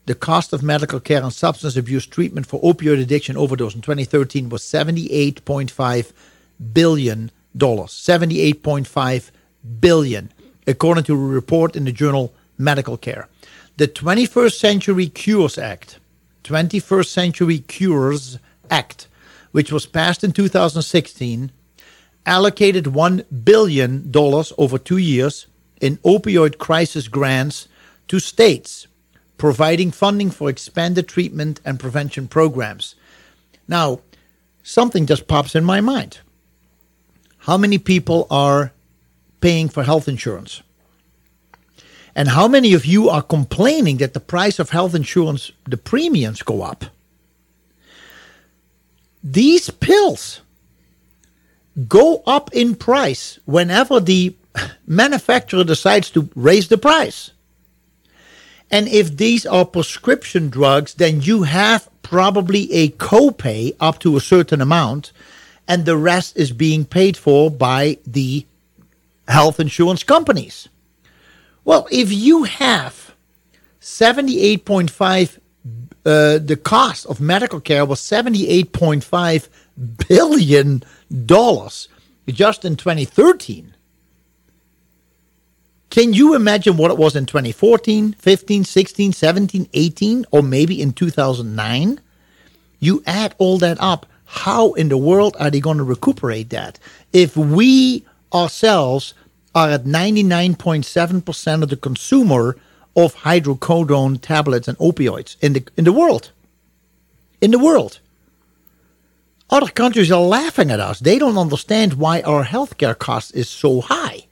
the cost of medical care and substance abuse treatment for opioid addiction overdose in 2013 was 78.5 billion dollars 78.5 billion according to a report in the journal medical care the 21st century cures act 21st Century Cures Act, which was passed in 2016, allocated $1 billion over two years in opioid crisis grants to states, providing funding for expanded treatment and prevention programs. Now, something just pops in my mind. How many people are paying for health insurance? And how many of you are complaining that the price of health insurance, the premiums go up? These pills go up in price whenever the manufacturer decides to raise the price. And if these are prescription drugs, then you have probably a copay up to a certain amount, and the rest is being paid for by the health insurance companies. Well, if you have 78.5 uh, the cost of medical care was 78.5 billion dollars just in 2013. Can you imagine what it was in 2014, 15, 16, 17, 18, or maybe in 2009? You add all that up, how in the world are they going to recuperate that? If we ourselves are at 99.7% of the consumer of hydrocodone tablets and opioids in the in the world. In the world. Other countries are laughing at us. They don't understand why our healthcare cost is so high.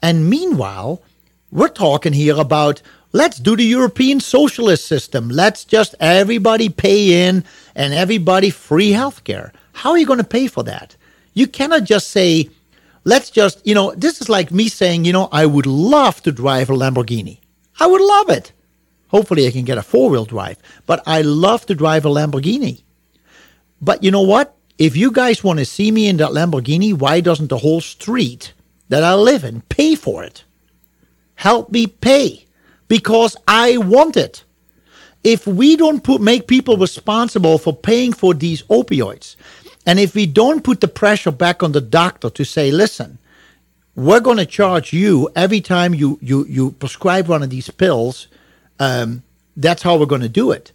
And meanwhile, we're talking here about let's do the European socialist system. Let's just everybody pay in and everybody free healthcare. How are you going to pay for that? You cannot just say let's just, you know, this is like me saying, you know, I would love to drive a Lamborghini. I would love it. Hopefully, I can get a four wheel drive, but I love to drive a Lamborghini. But you know what? if you guys want to see me in that Lamborghini, why doesn't the whole street that I live in pay for it? Help me pay because I want it. If we don't put, make people responsible for paying for these opioids, and if we don't put the pressure back on the doctor to say, listen, we're going to charge you every time you, you, you prescribe one of these pills, um, that's how we're going to do it.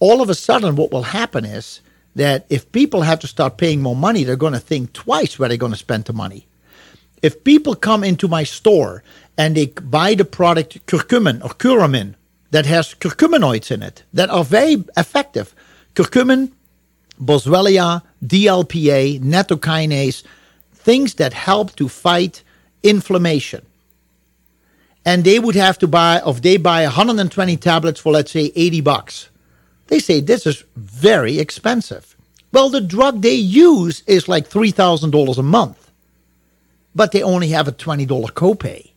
All of a sudden, what will happen is that if people have to start paying more money, they're going to think twice where they're going to spend the money. If people come into my store and they buy the product curcumin or curamin that has curcuminoids in it that are very effective, curcumin, boswellia, DLPA, nattokinase, things that help to fight inflammation. And they would have to buy, if they buy 120 tablets for, let's say, 80 bucks, they say this is very expensive. Well, the drug they use is like $3,000 a month, but they only have a $20 copay.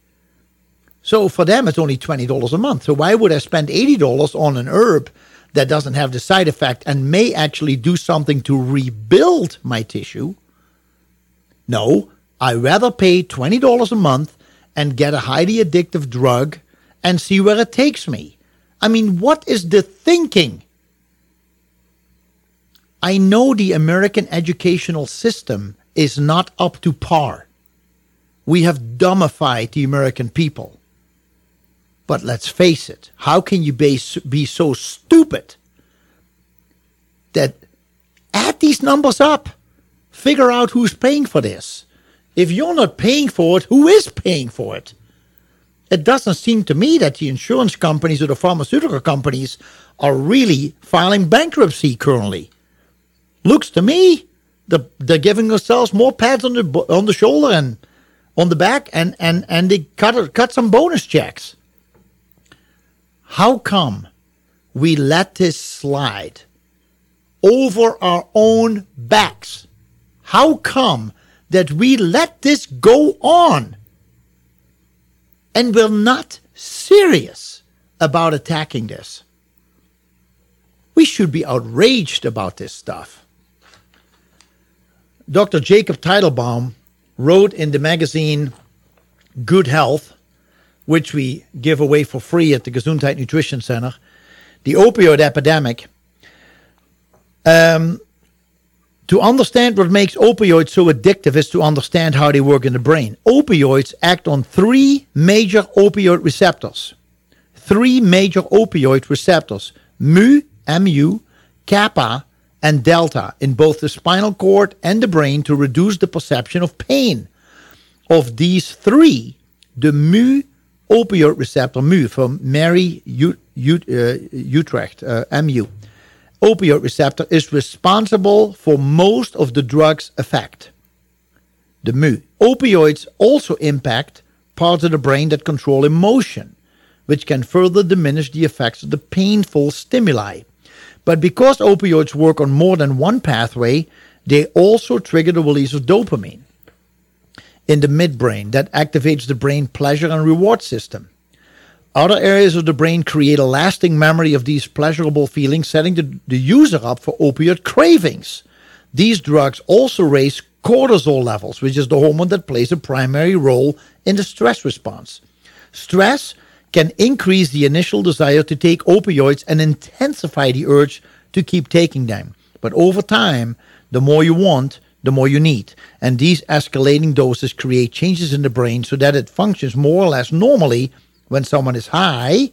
So for them, it's only $20 a month. So why would I spend $80 on an herb that doesn't have the side effect and may actually do something to rebuild my tissue? No, I rather pay $20 a month and get a highly addictive drug and see where it takes me. I mean, what is the thinking? I know the American educational system is not up to par. We have dumbified the American people. But let's face it, how can you be, be so stupid that add these numbers up? Figure out who's paying for this. If you're not paying for it, who is paying for it? It doesn't seem to me that the insurance companies or the pharmaceutical companies are really filing bankruptcy currently. Looks to me the, they're giving themselves more pads on the on the shoulder and on the back, and and and they cut cut some bonus checks. How come we let this slide over our own backs? How come that we let this go on and we're not serious about attacking this? We should be outraged about this stuff. Dr. Jacob Teitelbaum wrote in the magazine Good Health, which we give away for free at the Gesundheit Nutrition Center, the opioid epidemic. Um, to understand what makes opioids so addictive is to understand how they work in the brain. Opioids act on three major opioid receptors. Three major opioid receptors mu, mu, kappa, and delta in both the spinal cord and the brain to reduce the perception of pain. Of these three, the mu opioid receptor, mu from Mary U- U- uh, Utrecht, uh, MU, opioid receptor is responsible for most of the drug's effect. The mu. Opioids also impact parts of the brain that control emotion, which can further diminish the effects of the painful stimuli. But because opioids work on more than one pathway, they also trigger the release of dopamine in the midbrain that activates the brain pleasure and reward system. Other areas of the brain create a lasting memory of these pleasurable feelings, setting the, the user up for opioid cravings. These drugs also raise cortisol levels, which is the hormone that plays a primary role in the stress response. Stress can increase the initial desire to take opioids and intensify the urge to keep taking them. But over time, the more you want, the more you need. And these escalating doses create changes in the brain so that it functions more or less normally when someone is high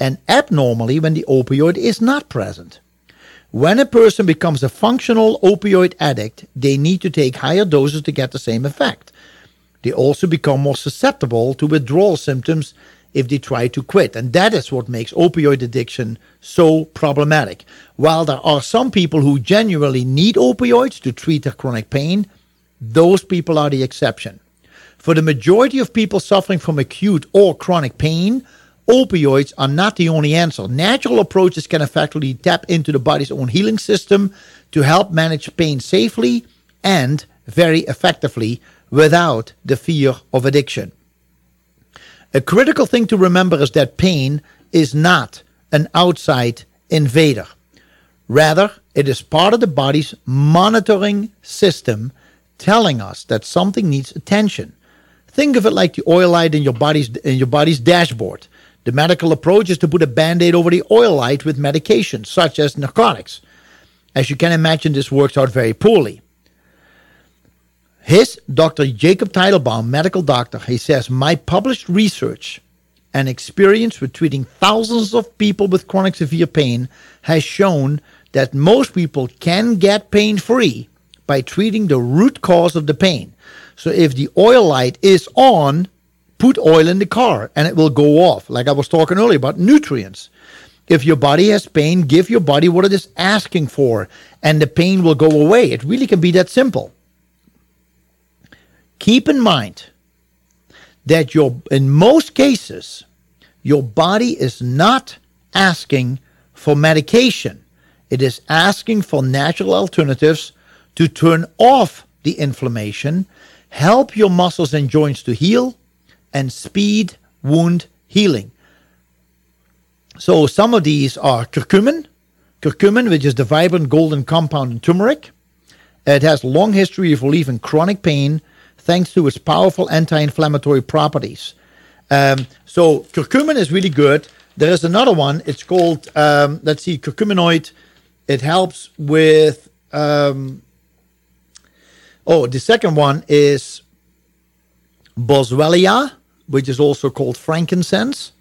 and abnormally when the opioid is not present. When a person becomes a functional opioid addict, they need to take higher doses to get the same effect. They also become more susceptible to withdrawal symptoms if they try to quit. And that is what makes opioid addiction so problematic. While there are some people who genuinely need opioids to treat their chronic pain, those people are the exception. For the majority of people suffering from acute or chronic pain, opioids are not the only answer. Natural approaches can effectively tap into the body's own healing system to help manage pain safely and very effectively without the fear of addiction. A critical thing to remember is that pain is not an outside invader. Rather, It is part of the body's monitoring system telling us that something needs attention. Think of it like the oil light in your body's in your body's dashboard. The medical approach is to put a band-aid over the oil light with medication, such as narcotics. As you can imagine, this works out very poorly. His Dr. Jacob Teitelbaum, medical doctor, he says, My published research and experience with treating thousands of people with chronic severe pain has shown that most people can get pain free by treating the root cause of the pain. So if the oil light is on, put oil in the car and it will go off. Like I was talking earlier about nutrients. If your body has pain, give your body what it is asking for and the pain will go away. It really can be that simple. Keep in mind that your in most cases your body is not asking for medication. It is asking for natural alternatives to turn off the inflammation, help your muscles and joints to heal, and speed wound healing. So some of these are curcumin, curcumin, which is the vibrant golden compound in turmeric. It has long history of relieving chronic pain thanks to its powerful anti-inflammatory properties. Um, so curcumin is really good. There is another one. It's called um, let's see, curcuminoid. It helps with. Um, oh, the second one is Boswellia, which is also called frankincense.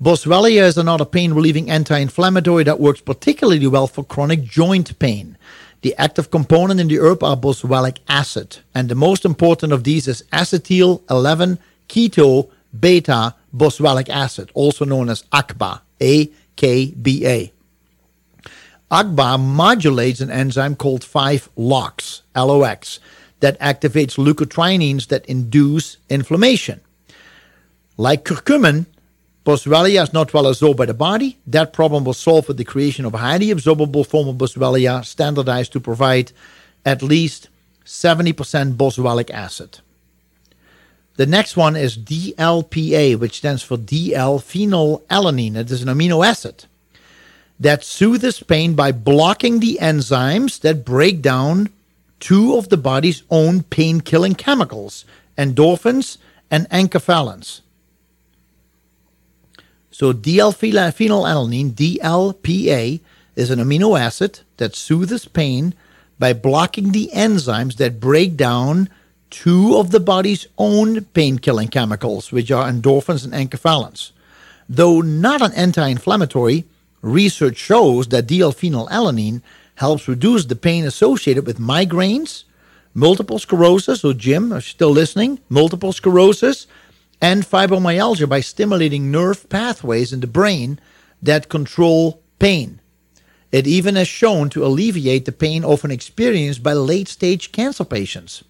Boswellia is another pain relieving anti inflammatory that works particularly well for chronic joint pain. The active component in the herb are boswellic acid, and the most important of these is acetyl 11 keto beta boswellic acid, also known as AKBA, AKBA. AKBA modulates an enzyme called 5-LOX, LOX, that activates leukotrienes that induce inflammation. Like curcumin, Boswellia is not well absorbed by the body. That problem was solved with the creation of a highly absorbable form of Boswellia, standardized to provide at least 70% boswellic acid. The next one is DLPA, which stands for D-L-phenylalanine. It is an amino acid that soothes pain by blocking the enzymes that break down two of the body's own pain-killing chemicals, endorphins and enkephalins. So D-L-phenylalanine, DLPA, is an amino acid that soothes pain by blocking the enzymes that break down two of the body's own pain-killing chemicals, which are endorphins and enkephalins. Though not an anti-inflammatory, research shows that D-L-phenylalanine helps reduce the pain associated with migraines, multiple sclerosis, or Jim, are still listening, multiple sclerosis, and fibromyalgia by stimulating nerve pathways in the brain that control pain. It even has shown to alleviate the pain often experienced by late stage cancer patients.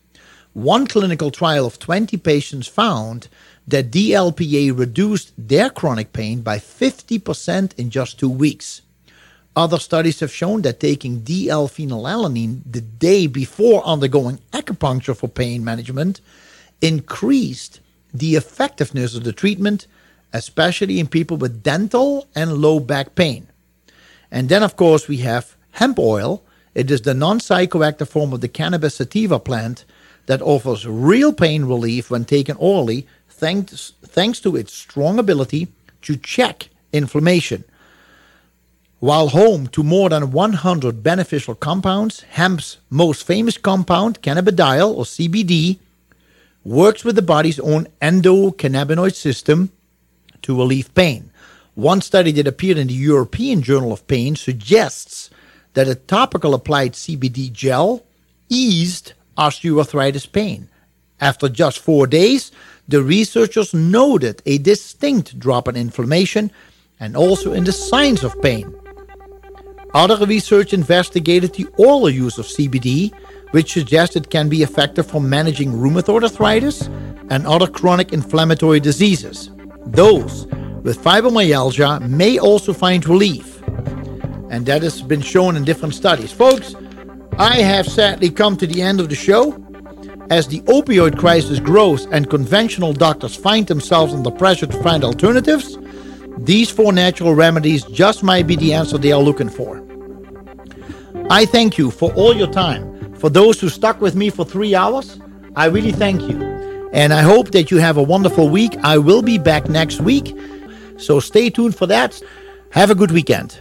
One clinical trial of 20 patients found that DLPA reduced their chronic pain by 50% in just two weeks. Other studies have shown that taking DL-phenylalanine the day before undergoing acupuncture for pain management increased the effectiveness of the treatment, especially in people with dental and low back pain. And then, of course, we have hemp oil. It is the non psychoactive form of the cannabis sativa plant that offers real pain relief when taken orally, thanks, thanks to its strong ability to check inflammation. While home to more than 100 beneficial compounds, hemp's most famous compound, cannabidiol or CBD, works with the body's own endocannabinoid system to relieve pain. One study that appeared in the European Journal of Pain suggests that a topical applied CBD gel eased osteoarthritis pain. After just four days, the researchers noted a distinct drop in inflammation and also in the signs of pain. Other research investigated the oral use of CBD which suggests it can be effective for managing rheumatoid arthritis and other chronic inflammatory diseases. Those with fibromyalgia may also find relief, and that has been shown in different studies. Folks, I have sadly come to the end of the show. As the opioid crisis grows and conventional doctors find themselves under pressure to find alternatives, these four natural remedies just might be the answer they are looking for. I thank you for all your time. For those who stuck with me for three hours, I really thank you. And I hope that you have a wonderful week. I will be back next week. So stay tuned for that. Have a good weekend.